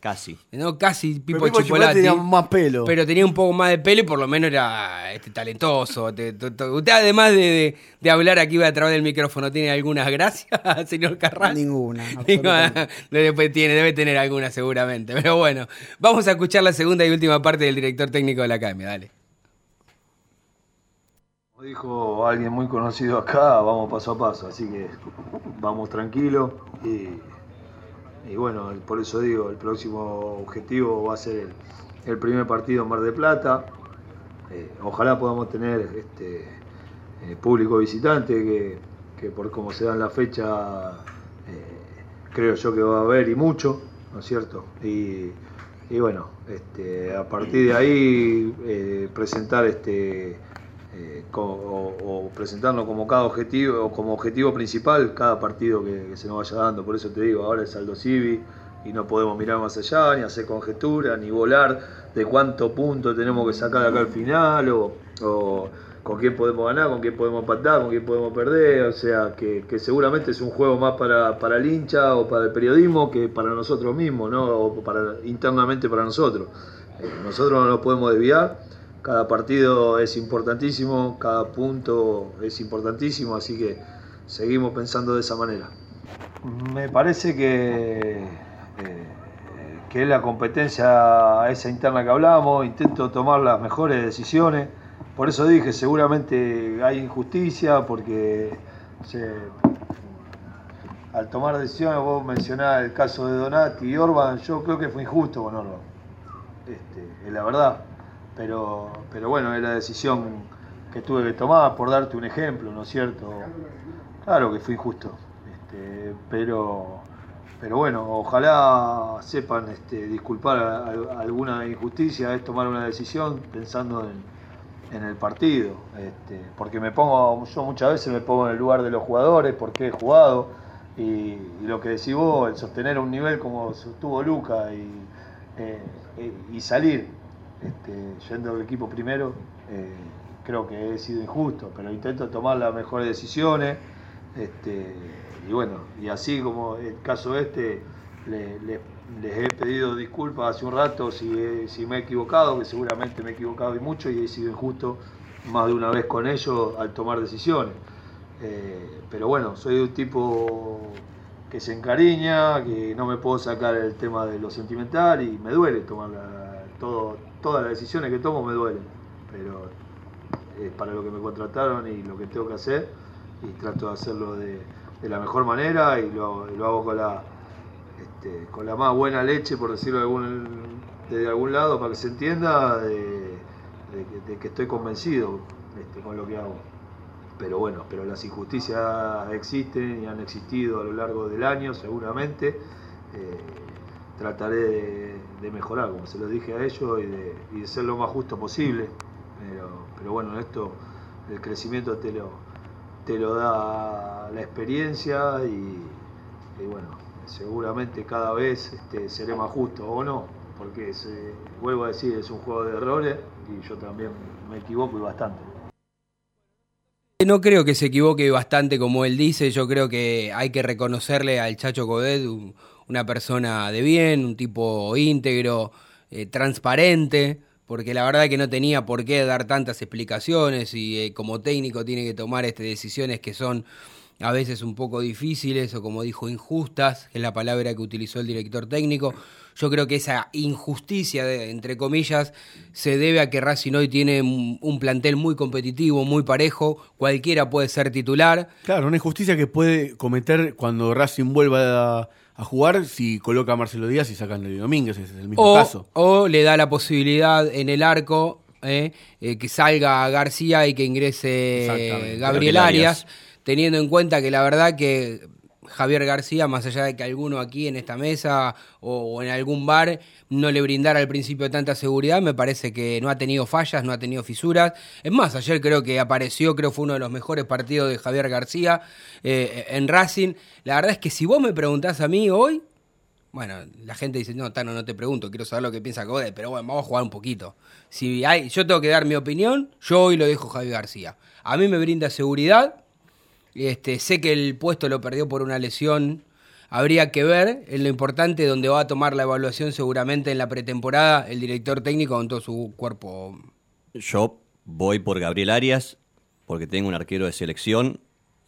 casi. No, casi Pipo, Pero Pipo Chipolati. Tenía más pelo. Pero tenía un poco más de pelo y por lo menos era este, talentoso. Te- te- te- usted, además de, de- de hablar aquí a través del micrófono, ¿tiene algunas gracias, señor Carral? Ninguna. Ninguna. absolutamente. Después tiene, debe tener alguna seguramente. Pero bueno, vamos a escuchar la segunda y última parte del director técnico de la academia. Dale. Como dijo alguien muy conocido acá, vamos paso a paso, así que vamos tranquilos y, y bueno, por eso digo, el próximo objetivo va a ser el, primer partido en Mar de Plata. Eh, ojalá podamos tener este, eh, público visitante, que, que por cómo se dan la fecha, eh, creo yo que va a haber y mucho, ¿no es cierto? Y, y bueno, este, a partir de ahí presentar este eh, o, o presentarnos como cada objetivo o como objetivo principal cada partido que, se nos vaya dando. Por eso te digo, ahora es Aldo Civi y no podemos mirar más allá, ni hacer conjeturas, ni volar de cuánto punto tenemos que sacar acá al final, o, con quién podemos ganar, con quién podemos empatar, con quién podemos perder. O sea, que, que seguramente es un juego más para, para el hincha o para el periodismo que para nosotros mismos, ¿no? o para, internamente para nosotros. Eh, nosotros no nos podemos desviar. Cada partido es importantísimo, cada punto es importantísimo, así que seguimos pensando de esa manera. Me parece que, eh, que es la competencia esa interna que hablamos, intento tomar las mejores decisiones, por eso dije, seguramente hay injusticia, porque al tomar decisiones, vos mencionás el caso de Donati y Orban, yo creo que fue injusto con Orban, este, es la verdad, pero, pero bueno, es la decisión que tuve que tomar, por darte un ejemplo, ¿no es cierto? Claro que fue injusto, este, pero, pero bueno, ojalá sepan este, disculpar alguna injusticia, es tomar una decisión pensando en, en el partido, este, porque me pongo, yo muchas veces me pongo en el lugar de los jugadores, porque he jugado, y, y lo que decís vos, el sostener un nivel como sostuvo Luca y, eh, eh, y salir este, yendo al equipo primero, eh, creo que he sido injusto, pero intento tomar las mejores decisiones. Este, y bueno, y así como el caso este, le, le- les he pedido disculpas hace un rato si, he- si me he equivocado, que seguramente me he equivocado y mucho y he sido injusto más de una vez con ellos al tomar decisiones. Eh, pero bueno, soy un tipo que se encariña, que no me puedo sacar el tema de lo sentimental y me duele tomar todo, todas las decisiones que tomo me duelen. Pero es para lo que me contrataron y lo que tengo que hacer y trato de hacerlo de, la mejor manera y lo, lo hago con la, este, con la más buena leche, por decirlo de algún, de algún lado, para que se entienda de, de que- de que estoy convencido este, con lo que hago. Pero bueno, pero las injusticias existen y han existido a lo largo del año, seguramente. Eh, trataré de, mejorar, como se lo dije a ellos, y de, ser lo más justo posible. Pero, bueno, esto, el crecimiento te lo, te lo da la experiencia y, bueno, seguramente cada vez este, seré más justo o no, porque se- vuelvo a decir, es un juego de errores y yo también me equivoco y bastante. No creo que se equivoque bastante como él dice, yo creo que hay que reconocerle al Chacho Codet un- una persona de bien, un tipo íntegro, eh, transparente, porque la verdad que no tenía por qué dar tantas explicaciones y eh, como técnico tiene que tomar este, decisiones que son a veces un poco difíciles o como dijo injustas, que es la palabra que utilizó el director técnico. Yo creo que esa injusticia, de- entre comillas, se debe a que Racing hoy tiene un, un plantel muy competitivo, muy parejo, cualquiera puede ser titular. Claro, una injusticia que puede cometer cuando Racing vuelva a, a jugar si coloca a Marcelo Díaz y sacan a Luis Domínguez, ese es el mismo O, caso. o le da la posibilidad en el arco eh, eh, que salga García y que ingrese. Gabriel Gabriel Arias, Arias. Teniendo en cuenta que la verdad que Javier García, más allá de que alguno aquí en esta mesa o, en algún bar no le brindara al principio tanta seguridad, me parece que no ha tenido fallas, no ha tenido fisuras. Es más, ayer creo que apareció, creo fue uno de los mejores partidos de Javier García eh, en Racing. La verdad es que si vos me preguntás a mí hoy, bueno, la gente dice, no, Tano, no te pregunto, quiero saber lo que piensa Code, pero bueno, vamos a jugar un poquito. Si hay, yo tengo que dar mi opinión, yo hoy lo dejo Javier García. A mí me brinda seguridad, este, sé que el puesto lo perdió por una lesión, habría que ver, en lo importante donde va a tomar la evaluación seguramente en la pretemporada el director técnico con todo su cuerpo. Yo voy por Gabriel Arias porque tengo un arquero de selección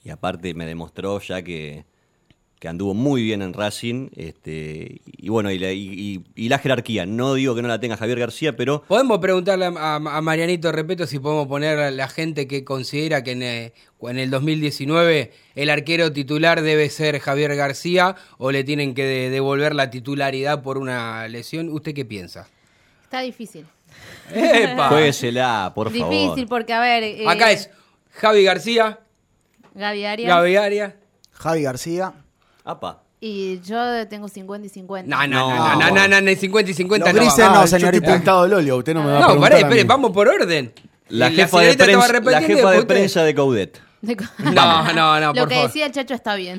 y aparte me demostró ya que, que anduvo muy bien en Racing. Este, y bueno, y la, y- y- y la jerarquía. No digo que no la tenga Javier García, pero Podemos preguntarle a, Marianito Repeto si podemos poner a la gente que considera que en, eh, en el 2019 el arquero titular debe ser Javier García o le tienen que de- devolver la titularidad por una lesión. ¿Usted qué piensa? Está difícil. ¡Epa! juéguesela, por favor. Difícil porque, a ver. eh, Acá es Javi García. Gaby Arias. Javi García. Apa. Y yo tengo 50 y 50. No, no, no, no, no, no, no, 50 y 50 Los no. grises no, yo señorita. estoy pintado del óleo, usted no me va a No, preguntar pará, a espere, mí. vamos por orden. La jefa, de señorita estaba prensa, la repitiendo y jefa de después usted- prensa de Coudet. No, no, no, Lo por que favor. decía el chacho está bien.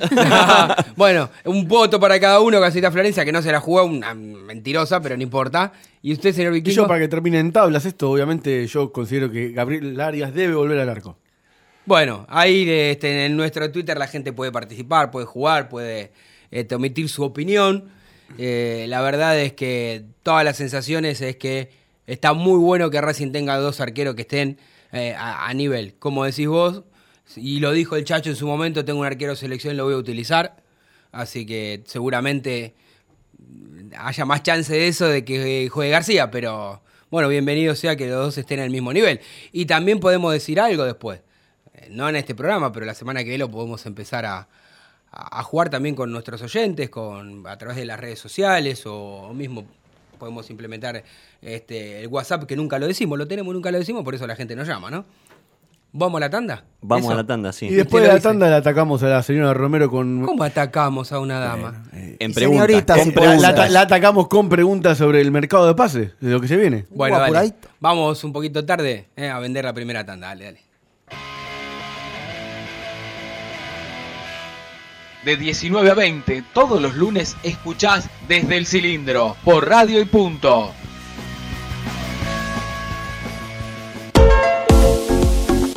bueno, un voto para cada uno, Casita Florencia, que no se la jugó, una mentirosa, pero no importa. ¿Y usted, señor Y yo, para que termine en tablas esto, obviamente yo considero que Gabriel Arias debe volver al arco. Bueno, ahí este, en nuestro Twitter la gente puede participar, puede jugar, puede este, omitir su opinión. Eh, la verdad es que todas las sensaciones es que está muy bueno que Racing tenga dos arqueros que estén eh, a, nivel. Como decís vos, y lo dijo el Chacho en su momento, tengo un arquero selección, lo voy a utilizar. Así que seguramente haya más chance de eso de que juegue García, pero bueno, bienvenido sea que los dos estén al mismo nivel. Y también podemos decir algo después, no en este programa, pero la semana que viene lo podemos empezar a, a- jugar también con nuestros oyentes, con a través de las redes sociales o, o mismo podemos implementar este, el WhatsApp que nunca lo decimos, lo tenemos nunca lo decimos, por eso la gente nos llama, ¿no? ¿Vamos a la tanda? Vamos ¿Eso? a la tanda, sí. Y después de la dice. tanda la atacamos a la señora Romero con... ¿Cómo atacamos a una dama? En Y preguntas. señorita, con si La, atacamos con preguntas sobre el mercado de pases, de lo que se viene. Bueno, dale. Vamos un poquito tarde eh, a vender la primera tanda. Dale, dale. De 19 a 20, todos los lunes escuchás desde el cilindro, por radio y punto.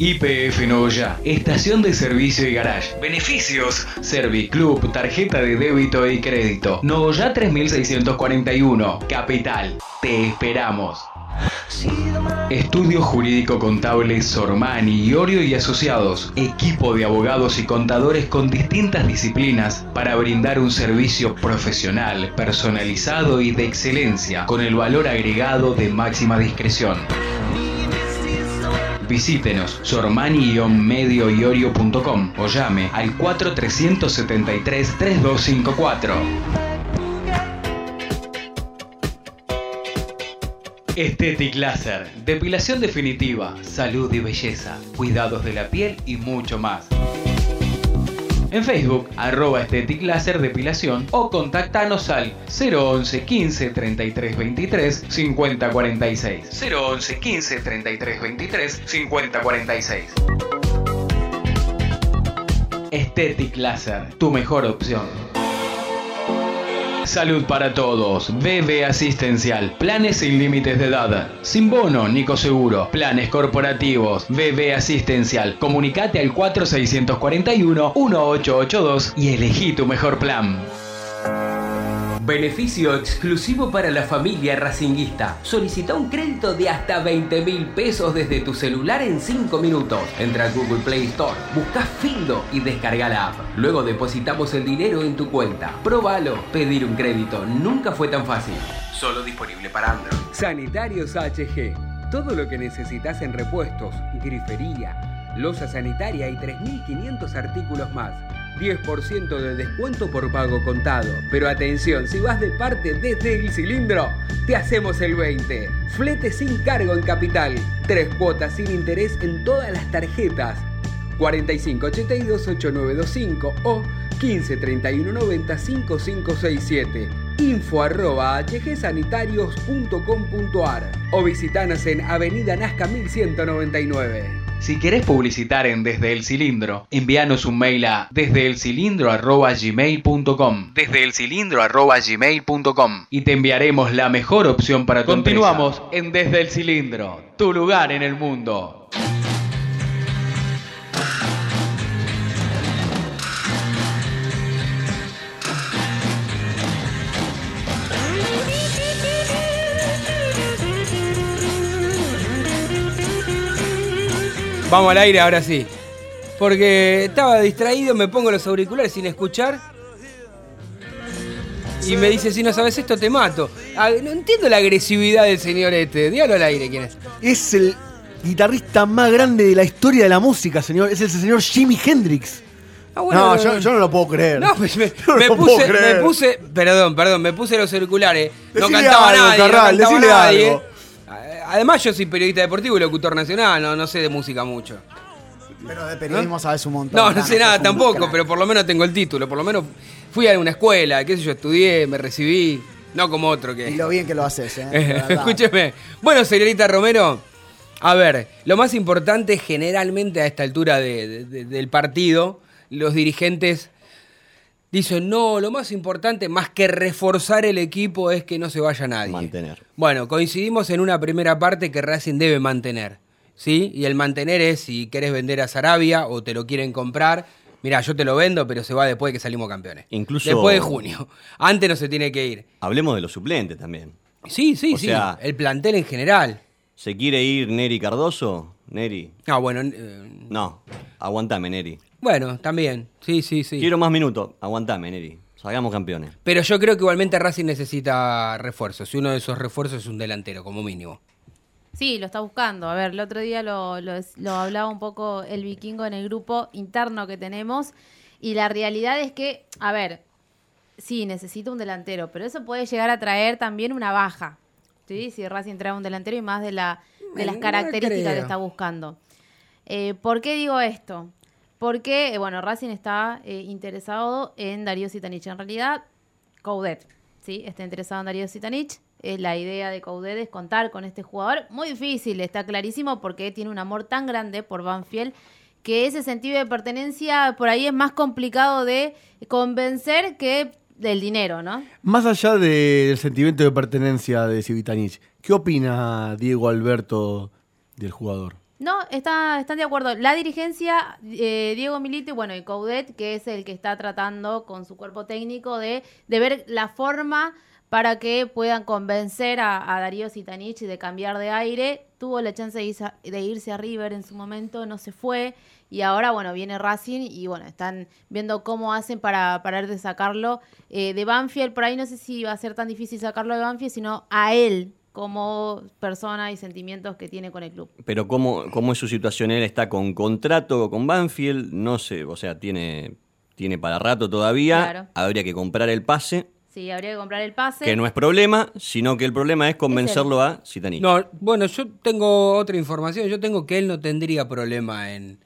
IPF Novoya, estación de servicio y garage. Beneficios: Serviclub, tarjeta de débito y crédito. Novoya 3641, Capital. Te esperamos. Estudio Jurídico Contable Sormani, Iorio y Asociados, equipo de abogados y contadores con distintas disciplinas para brindar un servicio profesional, personalizado y de excelencia, con el valor agregado de máxima discreción. Visítenos sormani-medioiorio.com o llame al 4373 3254. Estetic Laser, depilación definitiva, salud y belleza, cuidados de la piel y mucho más. En Facebook, arroba Estetic Laser Depilación o contactanos al 011 15 33 23 50 46. 011 15 33 23 50 46. Estetic Laser, tu mejor opción. Salud para todos. BB Asistencial. Planes sin límites de edad. Sin bono, Nico Seguro. Planes corporativos. BB Asistencial. Comunicate al 4641-1882 y elegí tu mejor plan. Beneficio exclusivo para la familia racinguista. Solicita un crédito de hasta 20 mil pesos desde tu celular en 5 minutos. Entra a Google Play Store, busca Findo y descarga la app. Luego depositamos el dinero en tu cuenta. Próbalo. Pedir un crédito nunca fue tan fácil. Solo disponible para Android. Sanitarios HG. Todo lo que necesitas en repuestos, grifería, losa sanitaria y 3.500 artículos más. 10% de descuento por pago contado. Pero atención, si vas de parte desde el cilindro, te hacemos el 20. Flete sin cargo en capital. Tres cuotas sin interés en todas las tarjetas. 4582-8925 o 153190-5567. Info arroba hgsanitarios.com.ar o visitanos en Avenida Nazca 1199. Si querés publicitar en Desde el Cilindro, envíanos un mail a desdeelcilindro.gmail.com desdeelcilindro.gmail.com y te enviaremos la mejor opción para tu Continuamos en Desde el Cilindro, tu lugar en el mundo. Vamos al aire ahora sí. Porque estaba distraído, me pongo los auriculares sin escuchar. Y me dice, si no sabes esto, te mato. Ah, no entiendo la agresividad del señor este. Dígalo al aire quién es. Es el guitarrista más grande de la historia de la música, señor. Es el señor Jimi Hendrix. Ah, bueno, no, no, yo, no. yo no lo puedo creer. No, pues me, No me puse, creer. me puse, perdón, perdón, me puse los auriculares. no Decile cantaba algo, nadie, Carral, no cantaba decile nadie. algo. Además, yo soy periodista deportivo y locutor nacional, no, no sé de música mucho. Pero de periodismo sabes un montón. No, no sé nada tampoco, pero por lo menos tengo el título. Por lo menos fui a una escuela, qué sé yo, estudié, me recibí. No como otro que. Y lo bien que lo haces, ¿eh? Escúcheme. Bueno, señorita Romero, a ver, lo más importante generalmente a esta altura de- del partido, los dirigentes dicen, no, lo más importante, más que reforzar el equipo, es que no se vaya nadie. Mantener. Bueno, coincidimos en una primera parte que Racing debe mantener. ¿Sí? Y el mantener es si querés vender a Sarabia o te lo quieren comprar. Mirá, yo te lo vendo, pero se va después de que salimos campeones. Incluso- Después de junio. Antes no se tiene que ir. Hablemos de los suplentes también. Sí, sí, O sí. sea- el plantel en general. ¿Se quiere ir Neri Cardoso? Neri. Ah, bueno. eh, No, aguantame, Neri. Bueno, también. Sí, sí, sí. Quiero más minutos. Aguantame, Neri. Salgamos campeones. Pero yo creo que igualmente Racing necesita refuerzos. Y uno de esos refuerzos es un delantero, como mínimo. Sí, lo está buscando. A ver, el otro día lo, lo, lo hablaba un poco el vikingo en el grupo interno que tenemos. Y la realidad es que, a ver, sí, necesita un delantero, pero eso puede llegar a traer también una baja. ¿sí? Si Racing trae un delantero y más de, la, de las No características creo. que está buscando. Eh, ¿Por qué digo esto? Porque, eh, bueno, Racing está eh, interesado en Darío Sitanich. En realidad, Coudet, ¿sí? Está interesado en Darío Sitanich. Eh, la idea de Coudet es contar con este jugador. Muy difícil, está clarísimo, porque tiene un amor tan grande por Banfield que ese sentido de pertenencia por ahí es más complicado de convencer que del dinero, ¿no? Más allá del sentimiento de pertenencia de Civitanich, ¿qué opina Diego Alberto del jugador? No, está, están de acuerdo. La dirigencia, eh, Diego Milito y bueno, y Coudet, que es el que está tratando con su cuerpo técnico de, de ver la forma para que puedan convencer a, Darío Sitanich de cambiar de aire. Tuvo la chance de irse, a, de irse a River en su momento, no se fue. Y ahora, bueno, viene Racing y bueno, están viendo cómo hacen para parar de sacarlo eh, de Banfield. Por ahí no sé si va a ser tan difícil sacarlo de Banfield, sino a él como persona y sentimientos que tiene con el club. Pero ¿cómo, cómo es su situación? Él está con contrato con Banfield, no sé, o sea, tiene, tiene para rato todavía, Claro. habría que comprar el pase, Sí, habría que comprar el pase. que no es problema, sino que el problema es convencerlo a Zitanich. No, bueno, yo tengo otra información. Yo tengo que él no tendría problema en,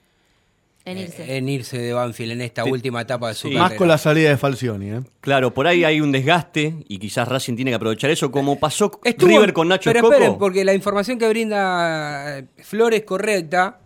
en eh, irse. en irse de Banfield en esta Sí. última etapa de su Sí. carrera. Más con la salida de Falcioni, ¿eh? Claro, por ahí hay un desgaste y quizás Racing tiene que aprovechar eso, como pasó Estuvo- River con Nacho Pero Escoco. esperen, porque la información que brinda eh, Flores es correcta,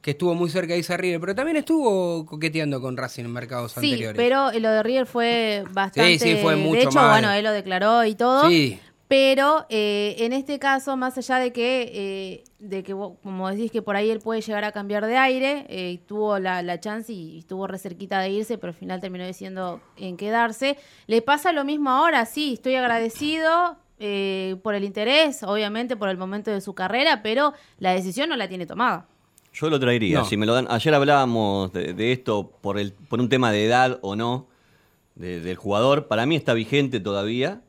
que estuvo muy cerca de irse a River, pero también estuvo coqueteando con Racing en mercados Sí, anteriores. pero lo de River fue bastante. sí, fue mucho De hecho, más. bueno, él lo declaró y todo. Sí. Pero eh, en este caso, más allá de que, eh, de que vos- como decís que por ahí él puede llegar a cambiar de aire, eh, tuvo la, la chance y estuvo re cerquita de irse, pero al final terminó diciendo en quedarse. Le pasa lo mismo ahora, sí, estoy agradecido eh, por el interés, obviamente por el momento de su carrera, pero la decisión no la tiene tomada. Yo lo traería, No. si me lo dan. Ayer hablábamos de, de esto por, el, por un tema de edad o no de- del jugador. Para mí está vigente todavía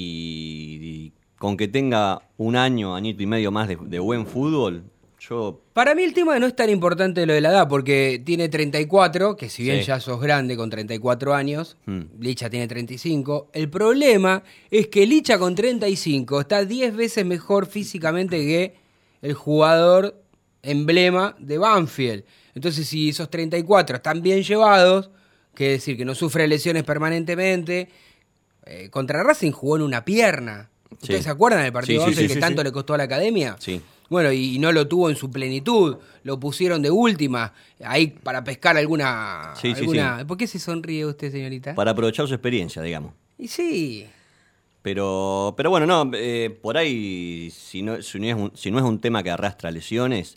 y, y con que tenga un año, añito y medio más de, de buen fútbol, yo Para mí el tema no es tan importante lo de la edad, porque tiene 34, que si bien Sí. ya sos grande con 34 años, Mm. Licha tiene 35. El problema es que Licha con 35 está 10 veces mejor físicamente que el jugador emblema de Banfield. Entonces, si esos 34 están bien llevados, que decir que no sufre lesiones permanentemente, eh, contra Racing jugó en una pierna. ¿Ustedes Sí. se acuerdan del partido Sí, que tanto le costó a la academia? sí. Bueno, y no lo tuvo en su plenitud, lo pusieron de última, ahí para pescar alguna... Sí, sí, sí. ¿Por qué se sonríe usted, señorita? Para aprovechar su experiencia, digamos. Y sí, Pero, pero bueno, no, eh, por ahí, si no, si, no es un, si no es un tema que arrastra lesiones,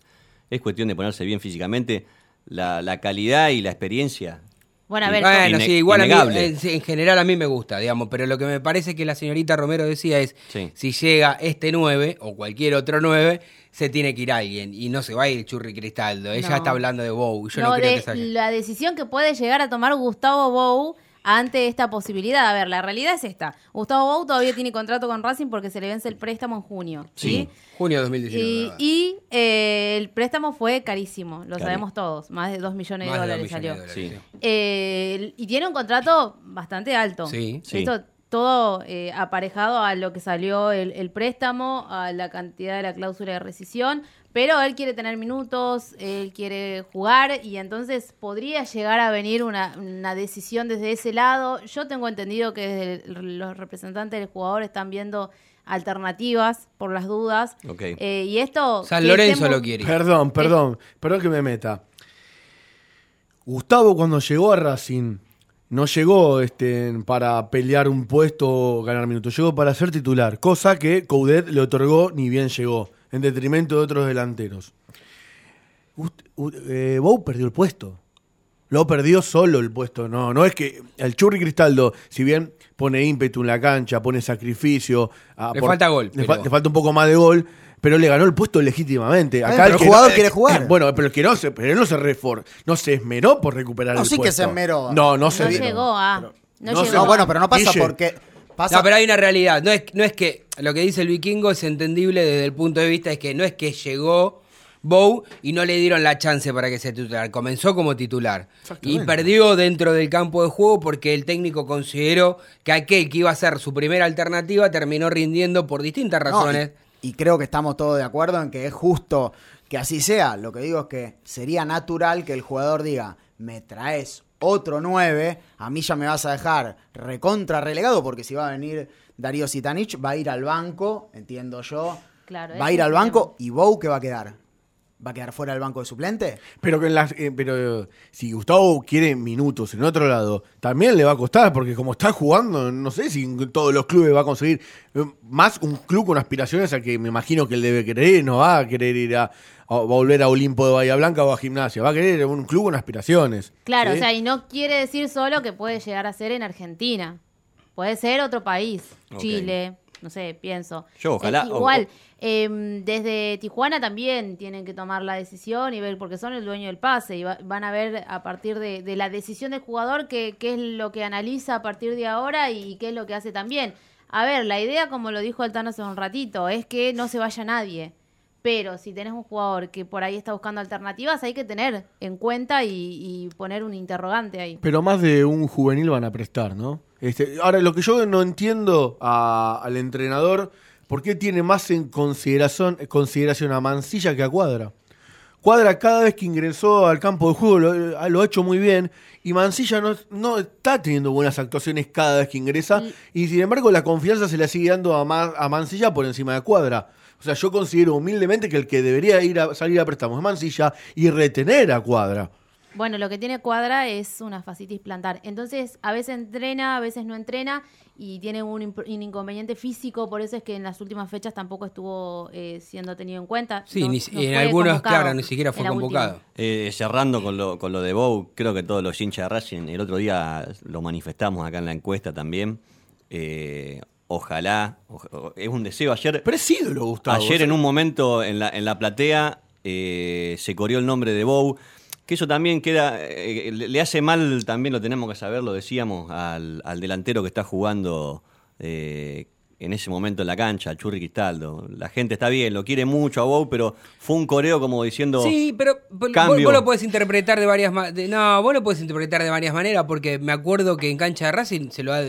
es cuestión de ponerse bien físicamente. La, la calidad y la experiencia. Bueno, a ver, bueno, sí, igual a mí, innegable. en, general a mí me gusta, digamos, pero lo que me parece que la señorita Romero decía es, Sí. si llega este 9 o cualquier otro 9, se tiene que ir alguien y no se va a ir Churri Cristaldo. Ella No. está hablando de Bow, yo no, no, creo de que salga. la decisión que puede llegar a tomar Gustavo Bou ante esta posibilidad. A ver, la realidad es esta. Gustavo Bou todavía tiene contrato con Racing porque se le vence el préstamo en junio. ¿sí? Sí. Junio de 2019. Y, y, eh, el préstamo fue carísimo, lo Cari- sabemos todos. Más de 2 millones de Más de dos dólares millones salió. de dólares, Sí. sí. Eh, y tiene un contrato bastante alto. Sí. Sí. Esto todo eh, aparejado a lo que salió el, el préstamo, a la cantidad de la cláusula de rescisión, pero él quiere tener minutos, él quiere jugar y entonces podría llegar a venir una, una decisión desde ese lado. Yo tengo entendido que desde el- los representantes del jugador están viendo alternativas por las dudas. Ok. Eh, y esto... San Lorenzo estemos- lo quiere. Perdón, perdón, perdón que me meta. Gustavo cuando llegó a Racing no llegó este, para pelear un puesto o ganar minutos, llegó para ser titular, cosa que Coudet le otorgó ni bien llegó, en detrimento de otros delanteros. Ust- eh, Bou perdió el puesto. Lo perdió solo el puesto. No, no es que el Churri Cristaldo, si bien pone ímpetu en la cancha, pone sacrificio. Le falta gol, Le, pero- fa- le falta un poco más de gol, pero le ganó el puesto legítimamente. Está Acá pero el que jugador no- quiere jugar. Bueno, pero el que no se, pero él no se refor, no se esmeró por recuperar No, el sí que puesto. se esmeró. No, no se No esmeró. llegó a... No, no llegó. No, bueno, pero no pasa Guille. porque. Pasa, No, pero hay una realidad. No es, no es que lo que dice el vikingo es entendible desde el punto de vista es que no es que llegó Bow y no le dieron la chance para que sea titular. Comenzó como titular. Y perdió dentro del campo de juego porque el técnico consideró que aquel que iba a ser su primera alternativa terminó rindiendo por distintas No, razones. y, y creo que estamos todos de acuerdo en que es justo que así sea. Lo que digo es que sería natural que el jugador diga, me traes otro 9, a mí ya me vas a dejar recontra relegado porque si va a venir Darío Sitanich va a ir al banco, entiendo yo. Claro, va a ir al banco y Bou que va a quedar. va a quedar fuera del banco de suplente. Pero que en las, eh, pero si Gustavo quiere minutos en otro lado, también le va a costar, porque como está jugando, no sé si en todos los clubes va a conseguir eh, más un club con aspiraciones al que me imagino que él debe querer ir, no va a querer ir a, a volver a Olimpo de Bahía Blanca o a Gimnasia, va a querer un club con aspiraciones. Claro, ¿sí? o sea, y no quiere decir solo que puede llegar a ser en Argentina. Puede ser otro país. Chile, no sé, pienso. Yo ojalá- Eh, igual, em, desde Tijuana también tienen que tomar la decisión y ver, porque son el dueño del pase y va- van a ver a partir de, de la decisión del jugador qué, qué es lo que analiza a partir de ahora y qué es lo que hace también. A ver, la idea, como lo dijo Altano hace un ratito, es que no se vaya nadie. Pero si tenés un jugador que por ahí está buscando alternativas, hay que tener en cuenta y, y poner un interrogante ahí. Pero más de un juvenil van a prestar, ¿no? Este, ahora, lo que yo no entiendo a- al entrenador, ¿por qué tiene más en consideración, consideración a Mancilla que a Cuadra? Cuadra cada vez que ingresó al campo de juego lo, lo ha hecho muy bien y Mancilla no, no está teniendo buenas actuaciones cada vez que ingresa y sin embargo la confianza se le sigue dando a, Ma- a Mancilla por encima de Cuadra. O sea, yo considero humildemente que el que debería ir a salir a préstamos es Mancilla y retener a Cuadra. Bueno, lo que tiene Cuadra es una fascitis plantar. Entonces, a veces entrena, a veces no entrena y tiene un, inconveniente físico, por eso es que en las últimas fechas tampoco estuvo eh, siendo tenido en cuenta. Sí, No- ni- no en algunos, claro, ni siquiera fue convocado. Eh, cerrando con lo, con lo de Bow, creo que todos los hinchas de Racing, el otro día lo manifestamos acá en la encuesta también. eh, ojalá, oj- es un deseo. Ayer, Pero es ídolo, Gustavo. ayer en un momento en la, en la platea eh, se corrió el nombre de Bow. Que eso también queda, eh, le le hace mal, también lo tenemos que saber, lo decíamos, al, al delantero que está jugando eh, en ese momento en la cancha, al Churri Cristaldo. La gente está bien, lo quiere mucho a Bow, pero fue un coreo como diciendo... Sí, pero vos, Cambio. vos lo puedes interpretar de varias maneras. No, vos lo puedes interpretar de varias maneras porque me acuerdo que en cancha de Racing se lo ha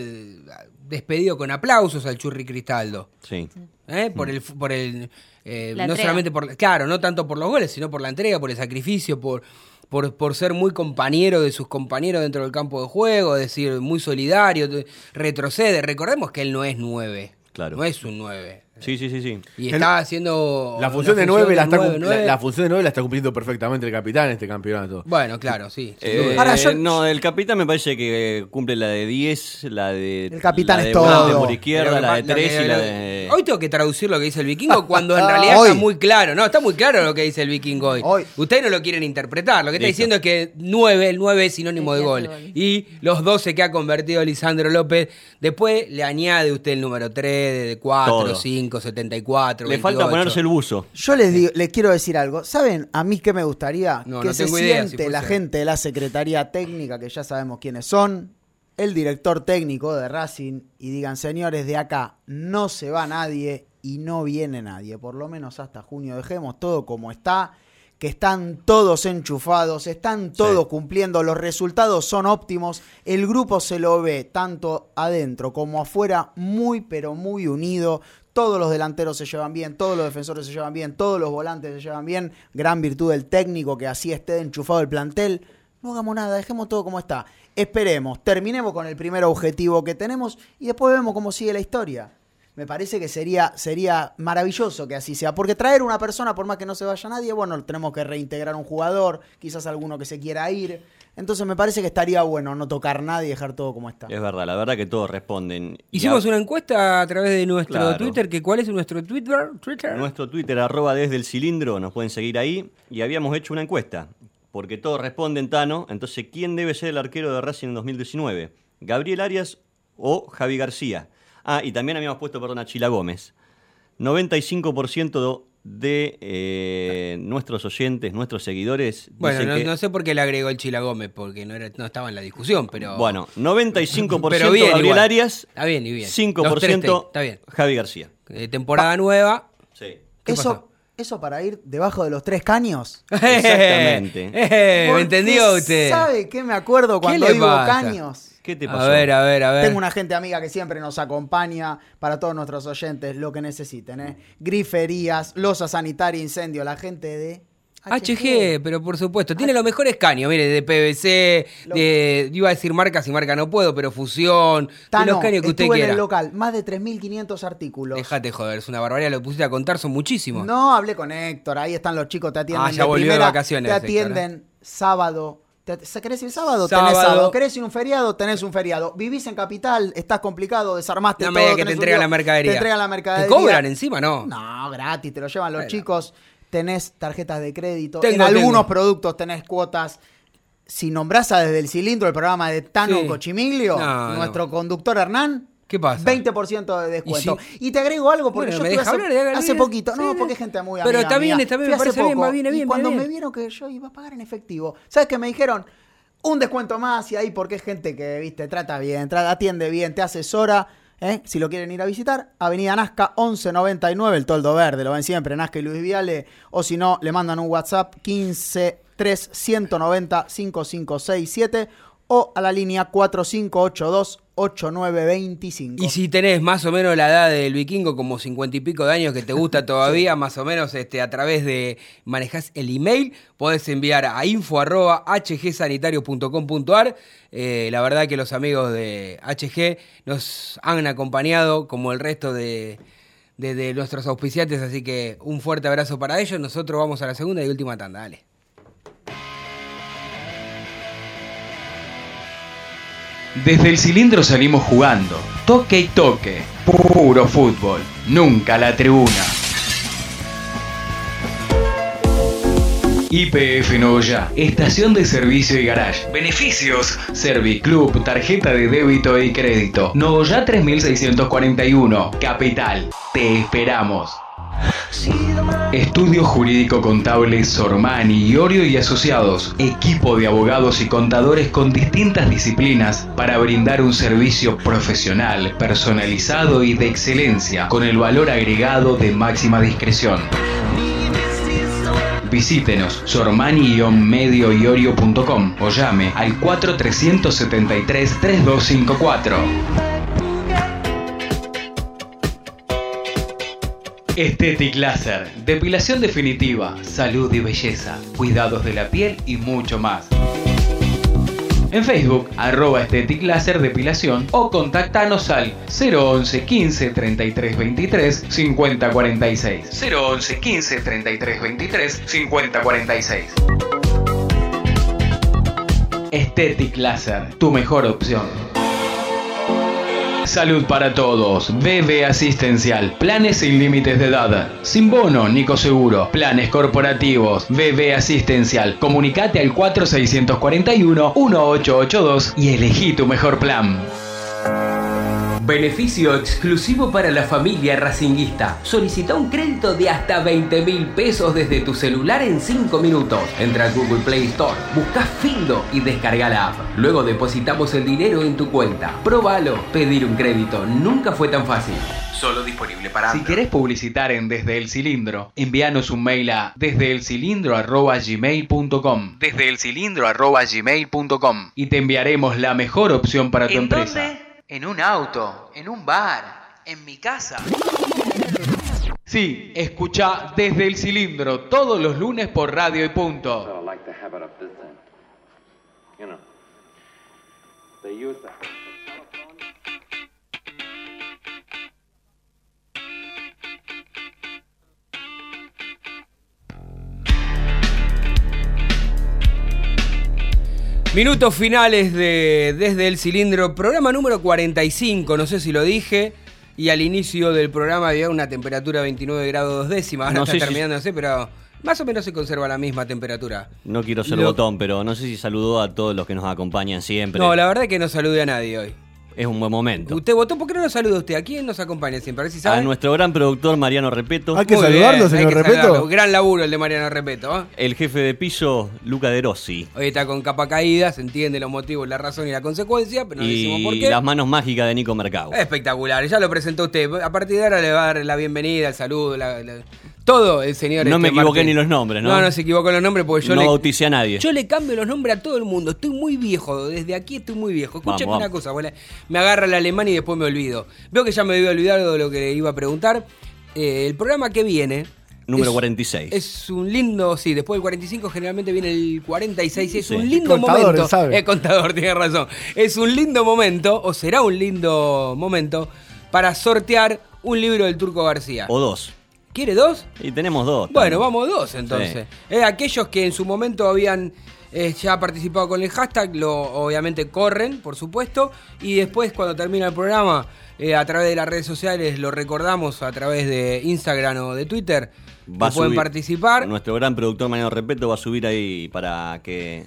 despedido con aplausos al Churri Cristaldo. Sí. ¿eh? Por el, por el eh, La no entrega. solamente por, claro, no tanto por los goles, sino por la entrega, por el sacrificio, por, por, por ser muy compañero de sus compañeros dentro del campo de juego, es decir, muy solidario, de- retrocede. Recordemos que él no es nueve. Claro. No es un nueve. Sí, sí, sí, sí. Y El- está haciendo La función de de 9 la, está cum- nueve, nueve. la- la función de nueve la está cumpliendo perfectamente el capitán en este campeonato. Bueno, claro, sí. Eh, duda. Ahora, yo- no, el capitán me parece que cumple la de 10, la de. El capitán la es de todo. volante por izquierda, la de que pa- lo 3 que- y la de. Hoy tengo que traducir lo que dice el vikingo cuando en realidad Hoy. está muy claro. No, está muy claro lo que dice el vikingo hoy. Hoy. Ustedes no lo quieren interpretar. Lo que está Listo. diciendo es que 9, el 9 es sinónimo de gol. Y los 12 que ha convertido Lisandro López, después le añade usted el número 3, de 4, Todo. 5, 74. Le falta 28. ponerse el buzo. Yo les digo, les quiero decir algo. ¿Saben a mí qué me gustaría? No, que no se tengo idea, si siente la gente de la Secretaría Técnica, que ya sabemos quiénes son, el director técnico de Racing, y digan, señores, de acá no se va nadie y no viene nadie. Por lo menos hasta junio dejemos todo como está. Que están todos enchufados, están todos cumpliendo, los resultados son óptimos, el grupo se lo ve tanto adentro como afuera muy pero muy unido, todos los delanteros se llevan bien, todos los defensores se llevan bien, todos los volantes se llevan bien, gran virtud del técnico que así esté enchufado el plantel. No hagamos nada, dejemos todo como está. Esperemos, terminemos con el primer objetivo que tenemos y después vemos cómo sigue la historia. Me parece que sería, sería maravilloso que así sea, porque traer una persona, por más que no se vaya nadie, bueno, tenemos que reintegrar un jugador, quizás alguno que se quiera ir. Entonces me parece que estaría bueno no tocar nada y dejar todo como está. Es verdad, la verdad que todos responden. Y Hicimos a- una encuesta a través de nuestro Claro. Twitter, que ¿cuál es nuestro Twitter? Twitter. Nuestro Twitter, arroba desde el cilindro, nos pueden seguir ahí. Y habíamos hecho una encuesta, porque todos responden Tano. Entonces, ¿quién debe ser el arquero de Racing en 2019? ¿Gabriel Arias o Javi García? Ah, y también habíamos puesto, perdón, a Chila Gómez. 95% de eh, nuestros oyentes, nuestros seguidores, Bueno, no, que- no sé por qué le agregó el Chila Gómez, porque no, era, no estaba en la discusión, pero... Bueno, 95% Pero bien, Gabriel igual. Arias, Está bien, y bien. 5% Los tres, está bien. Javi García. Eh, temporada nueva. Sí. ¿Qué eso, pasó? eso para ir debajo de los tres caños. Exactamente. Eh, ¿Me entendió usted? ¿Sabe qué me acuerdo cuando le digo pasa? caños? ¿Qué te pasó? A ver, a ver, a ver. Tengo una gente amiga que siempre nos acompaña para todos nuestros oyentes, lo que necesiten, ¿eh? Griferías, losa sanitaria, incendio, la gente de HG, pero por supuesto. Tiene los mejores caños, mire, de PVC, de. Iba a decir marcas y marca no puedo, pero fusión. de Tano, los caños que usted estuve en quiera. el local, más de 3.500 artículos. Déjate joder, es una barbaridad. Lo pusiste a contar, son muchísimos. No, hablé con Héctor, ahí están los chicos, te atienden Ah, ya de volvió de primera, vacaciones, te Héctor, atienden sábado. Te- ¿se- ¿Querés ir sábado? Tenés Sábado. sábado. ¿Querés ir un feriado? Tenés un feriado. Vivís en Capital, estás complicado, desarmaste No todo. me que te entregan la mercadería. Te entregan la mercadería. ¿Te cobran encima? No. No, gratis, te lo llevan los Bueno. chicos. Tenés tarjetas de crédito. Tengo, en algunos tengo. productos tenés cuotas. Si nombrás a desde el cilindro el programa de Tano Sí. Cochimiglio, No, nuestro conductor Hernán, ¿Qué pasa? 20% de descuento. ¿Y Y, te agrego algo porque Bueno, yo ¿me deja hace, hablar? Hace bien. poquito. No, porque es gente muy Pero amiga está bien, está bien, me parece bien, va, viene y bien, cuando me bien. vieron que yo iba a pagar en efectivo, ¿sabes qué me dijeron? Un descuento más y ahí porque es gente que, viste, trata bien, trata, atiende bien, te asesora. ¿eh? Si lo quieren ir a visitar, Avenida Nazca 1199, el toldo verde, lo ven siempre, Nazca y Luis Viale. O si no, le mandan un WhatsApp 15 3 190 5567 o a la línea 4582 8925. Y si tenés más o menos la edad del vikingo, como cincuenta y pico de años que te gusta todavía, más o menos este, a través de manejás el email, podés enviar a info arroba hgsanitario.com.ar. Eh, la verdad que los amigos de HG nos han acompañado como el resto de, de- de nuestros auspiciantes, así que un fuerte abrazo para ellos. Nosotros vamos a la segunda y última tanda, dale. Desde el cilindro salimos jugando. Toque y toque. Puro fútbol. Nunca la tribuna. IPF Noya, estación de servicio y garage. Beneficios: Serviclub, tarjeta de débito y crédito. Noya 3641, Capital. Te esperamos. Estudio Jurídico Contable Sormani, Iorio y Asociados, equipo de abogados y contadores con distintas disciplinas para brindar un servicio profesional, personalizado y de excelencia, con el valor agregado de máxima discreción. Visítenos sormani-medioiorio.com o llame al 4373 3254. Estetic Laser, depilación definitiva, salud y belleza, cuidados de la piel y mucho más. En Facebook, arroba Estetic Laser Depilación o contactanos al 011 15 33 23 50 46. 011 15 33 23 50 46. Estetic Laser, tu mejor opción. Salud para todos. BB Asistencial. Planes sin límites de edad. Sin bono, Nico Seguro. Planes corporativos. BB Asistencial. Comunicate al 4641-1882 y elegí tu mejor plan. Beneficio exclusivo para la familia racinguista. Solicita un crédito de hasta 20 mil pesos desde tu celular en 5 minutos. Entra a Google Play Store, busca Findo y descarga la app. Luego depositamos el dinero en tu cuenta. Próbalo. Pedir un crédito nunca fue tan fácil. Solo disponible para Si querés publicitar en Desde el Cilindro, envíanos un mail a desdeelcilindro@gmail.com. Desdeelcilindro@gmail.com y te enviaremos la mejor opción para tu ¿En empresa. dónde? En un auto, en un bar, en mi casa. Sí, escucha Desde el Cilindro todos los lunes por Radio y Punto. Minutos finales de Desde el Cilindro, programa número 45, no sé si lo dije. Y al inicio del programa había una temperatura de 29 grados dos décimas. Ahora No está si- terminando, no sé, pero más o menos se conserva la misma temperatura. No quiero ser Lo- botón, pero no sé si saludó a todos los que nos acompañan siempre. No, la verdad es que no saludé a nadie hoy. Es un buen momento. ¿Usted votó? ¿Por qué no lo saluda usted? ¿A quién nos acompaña siempre? A ver si A sabe. nuestro gran productor Mariano Repeto. Hay que Muy saludarlo, bien, hay señor que Repeto. saludarlo. Gran laburo el de Mariano Repeto. ¿eh? El jefe de piso, Luca De Rossi. Hoy está con capa caída, se entiende los motivos, la razón y la consecuencia, pero no decimos por y qué. las manos mágicas de Nico Mercado. Espectacular, ya lo presentó usted. A partir de ahora le va a dar la bienvenida, el saludo, la- la- todo el señor. No este me equivoqué Martín. ni los nombres, ¿no? No, no se equivocó en los nombres porque yo no le, bauticé a nadie. yo le cambio los nombres a todo el mundo. Estoy muy viejo, desde aquí estoy muy viejo. Escúchame Vamos, una vamos. cosa, abuela. me agarra el alemán y después me olvido. Veo que ya me había olvidado de lo que le iba a preguntar. Eh, el programa que viene Número Es- 46. Es un lindo, sí, después del 45 generalmente viene el 46 y es Sí. un lindo Contador, momento. él sabe. Es contador, tiene razón. Es un lindo momento, o será un lindo momento, para sortear un libro del Turco García. O dos. ¿Quiere dos? Y tenemos dos. Bueno, también. vamos dos entonces. Eh, aquellos que en su momento habían eh, ya participado con el hashtag, lo obviamente corren, por supuesto, y después cuando termina el programa, eh, a través de las redes sociales, lo recordamos a través de Instagram o de Twitter, Va pueden subir- participar. Nuestro gran productor Mariano Repeto va a subir ahí para que.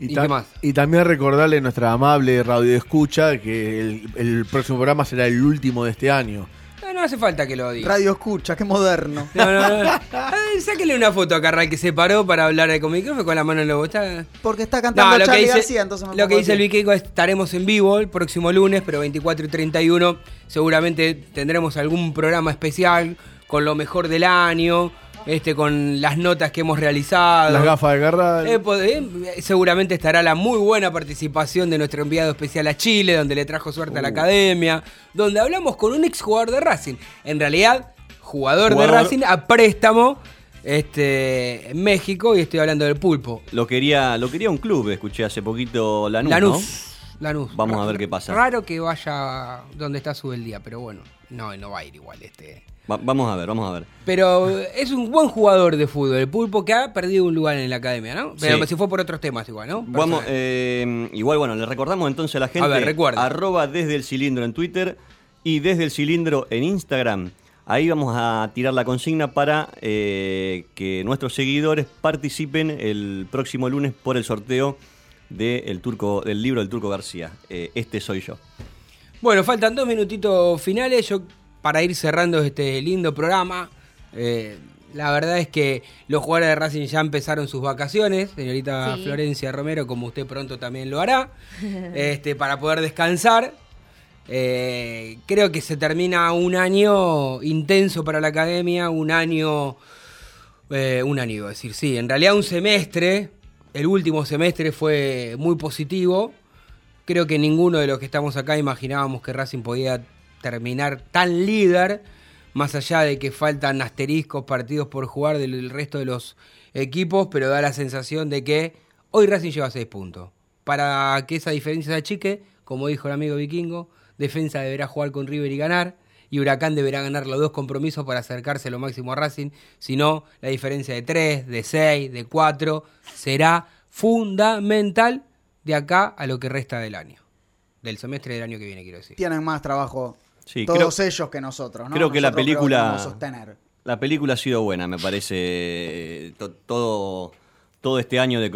¿Y ta- qué más? y también recordarle a nuestra amable radio escucha que el, el próximo programa será el último de este año. No hace falta que lo diga. Radio escucha, qué moderno. No, no, no. Ay, sáquele una foto a Carral que se paró para hablar con micrófono con la mano en el. Está... Porque está cantando No, lo que Charlie dice, García, entonces me lo que dice el. Vikingo es estaremos en vivo el próximo lunes, pero 24 y 31 seguramente tendremos algún programa especial con lo mejor del año, este con las notas que hemos realizado. Las gafas de Garral. Eh, eh, seguramente estará la muy buena participación de nuestro enviado especial a Chile, donde le trajo suerte Uh. a la academia, donde hablamos con un exjugador de Racing. En realidad, jugador, Jugador. de Racing a préstamo este, en México, y estoy hablando del pulpo. Lo quería, lo quería un club, escuché hace poquito Lanús. Lanús. Lanús. Vamos a ver qué pasa. Raro que vaya donde está su el día, pero bueno, no, no va a ir igual este. Vamos a ver, vamos a ver. Pero es un buen jugador de fútbol, el pulpo que ha perdido un lugar en la academia, ¿no? Pero Sí. si fue por otros temas igual, ¿no? Vamos, eh, igual, bueno, le recordamos entonces a la gente. A ver, recuerda. Arroba desde el cilindro en Twitter y desde el cilindro en Instagram. Ahí vamos a tirar la consigna para eh, que nuestros seguidores participen el próximo lunes por el sorteo del turco, del libro del Turco García. Eh, este soy yo. Bueno, faltan dos minutitos finales. Yo, para ir cerrando este lindo programa, eh, la verdad es que los jugadores de Racing ya empezaron sus vacaciones. Señorita Sí. Florencia Romero, como usted pronto también lo hará, este, para poder descansar. Eh, creo que se termina un año intenso para la academia, un año, eh, un año, a decir, sí, en realidad un semestre, el último semestre fue muy positivo, creo que ninguno de los que estamos acá imaginábamos que Racing podía terminar tan líder, más allá de que faltan asteriscos, partidos por jugar del, resto de los equipos, pero da la sensación de que hoy Racing lleva 6 puntos. Para que esa diferencia se achique, como dijo el amigo Vikingo, Defensa deberá jugar con River y ganar, y Huracán deberá ganar los dos compromisos para acercarse lo máximo a Racing, si no, la diferencia de 3, de 6, de 4 será fundamental de acá a lo que resta del año. Del semestre del año que viene, quiero decir. Tienen más trabajo Sí, todos creo- ellos que nosotros, ¿no? creo que la Nosotros película- que sostener. La película ha sido buena, me parece. to- todo, todo este año de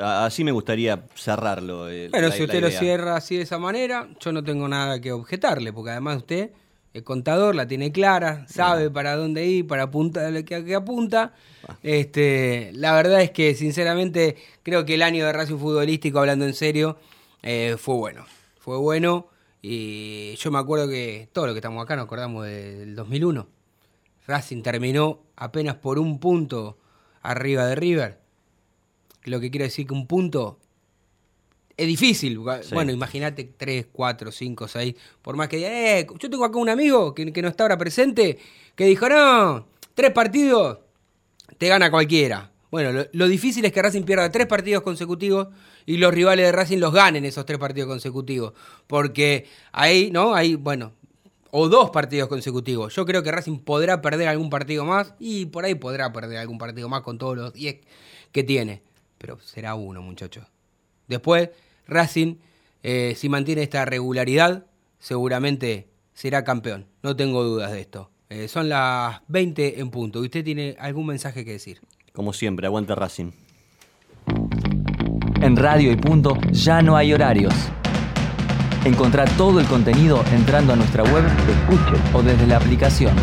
a- así me gustaría cerrarlo. eh, Bueno, la- si la usted lo cierra así de esa manera, yo no tengo nada que objetarle, porque además usted es contador, la tiene clara, sabe para dónde ir, para apuntar a qué apunta. Este, la verdad es que sinceramente creo que el año de Racing futbolístico, hablando en serio, eh, fue bueno. Fue bueno y yo me acuerdo que todos los que estamos acá nos acordamos del 2001. Racing terminó apenas por un punto arriba de River. Lo que quiere decir que un punto es difícil. Sí. Bueno, imagínate 3, 4, 5, 6. Por más que diga, eh, yo tengo acá un amigo que, que no está ahora presente, que dijo, no, tres partidos, te gana cualquiera. Bueno, lo, lo difícil es que Racing pierda tres partidos consecutivos y los rivales de Racing los ganen esos tres partidos consecutivos. Porque ahí, ¿no? Ahí, bueno, o dos partidos consecutivos. Yo creo que Racing podrá perder algún partido más y por ahí podrá perder algún partido más con todos los 10 que tiene. Pero será uno, muchachos. Después, Racing, eh, si mantiene esta regularidad, seguramente será campeón. No tengo dudas de esto. Eh, son las 20 en punto. ¿Y usted tiene algún mensaje que decir? Como siempre, aguanta Racing. En Radio y Punto ya no hay horarios. Encontrá todo el contenido entrando a nuestra web, escuche o desde la aplicación.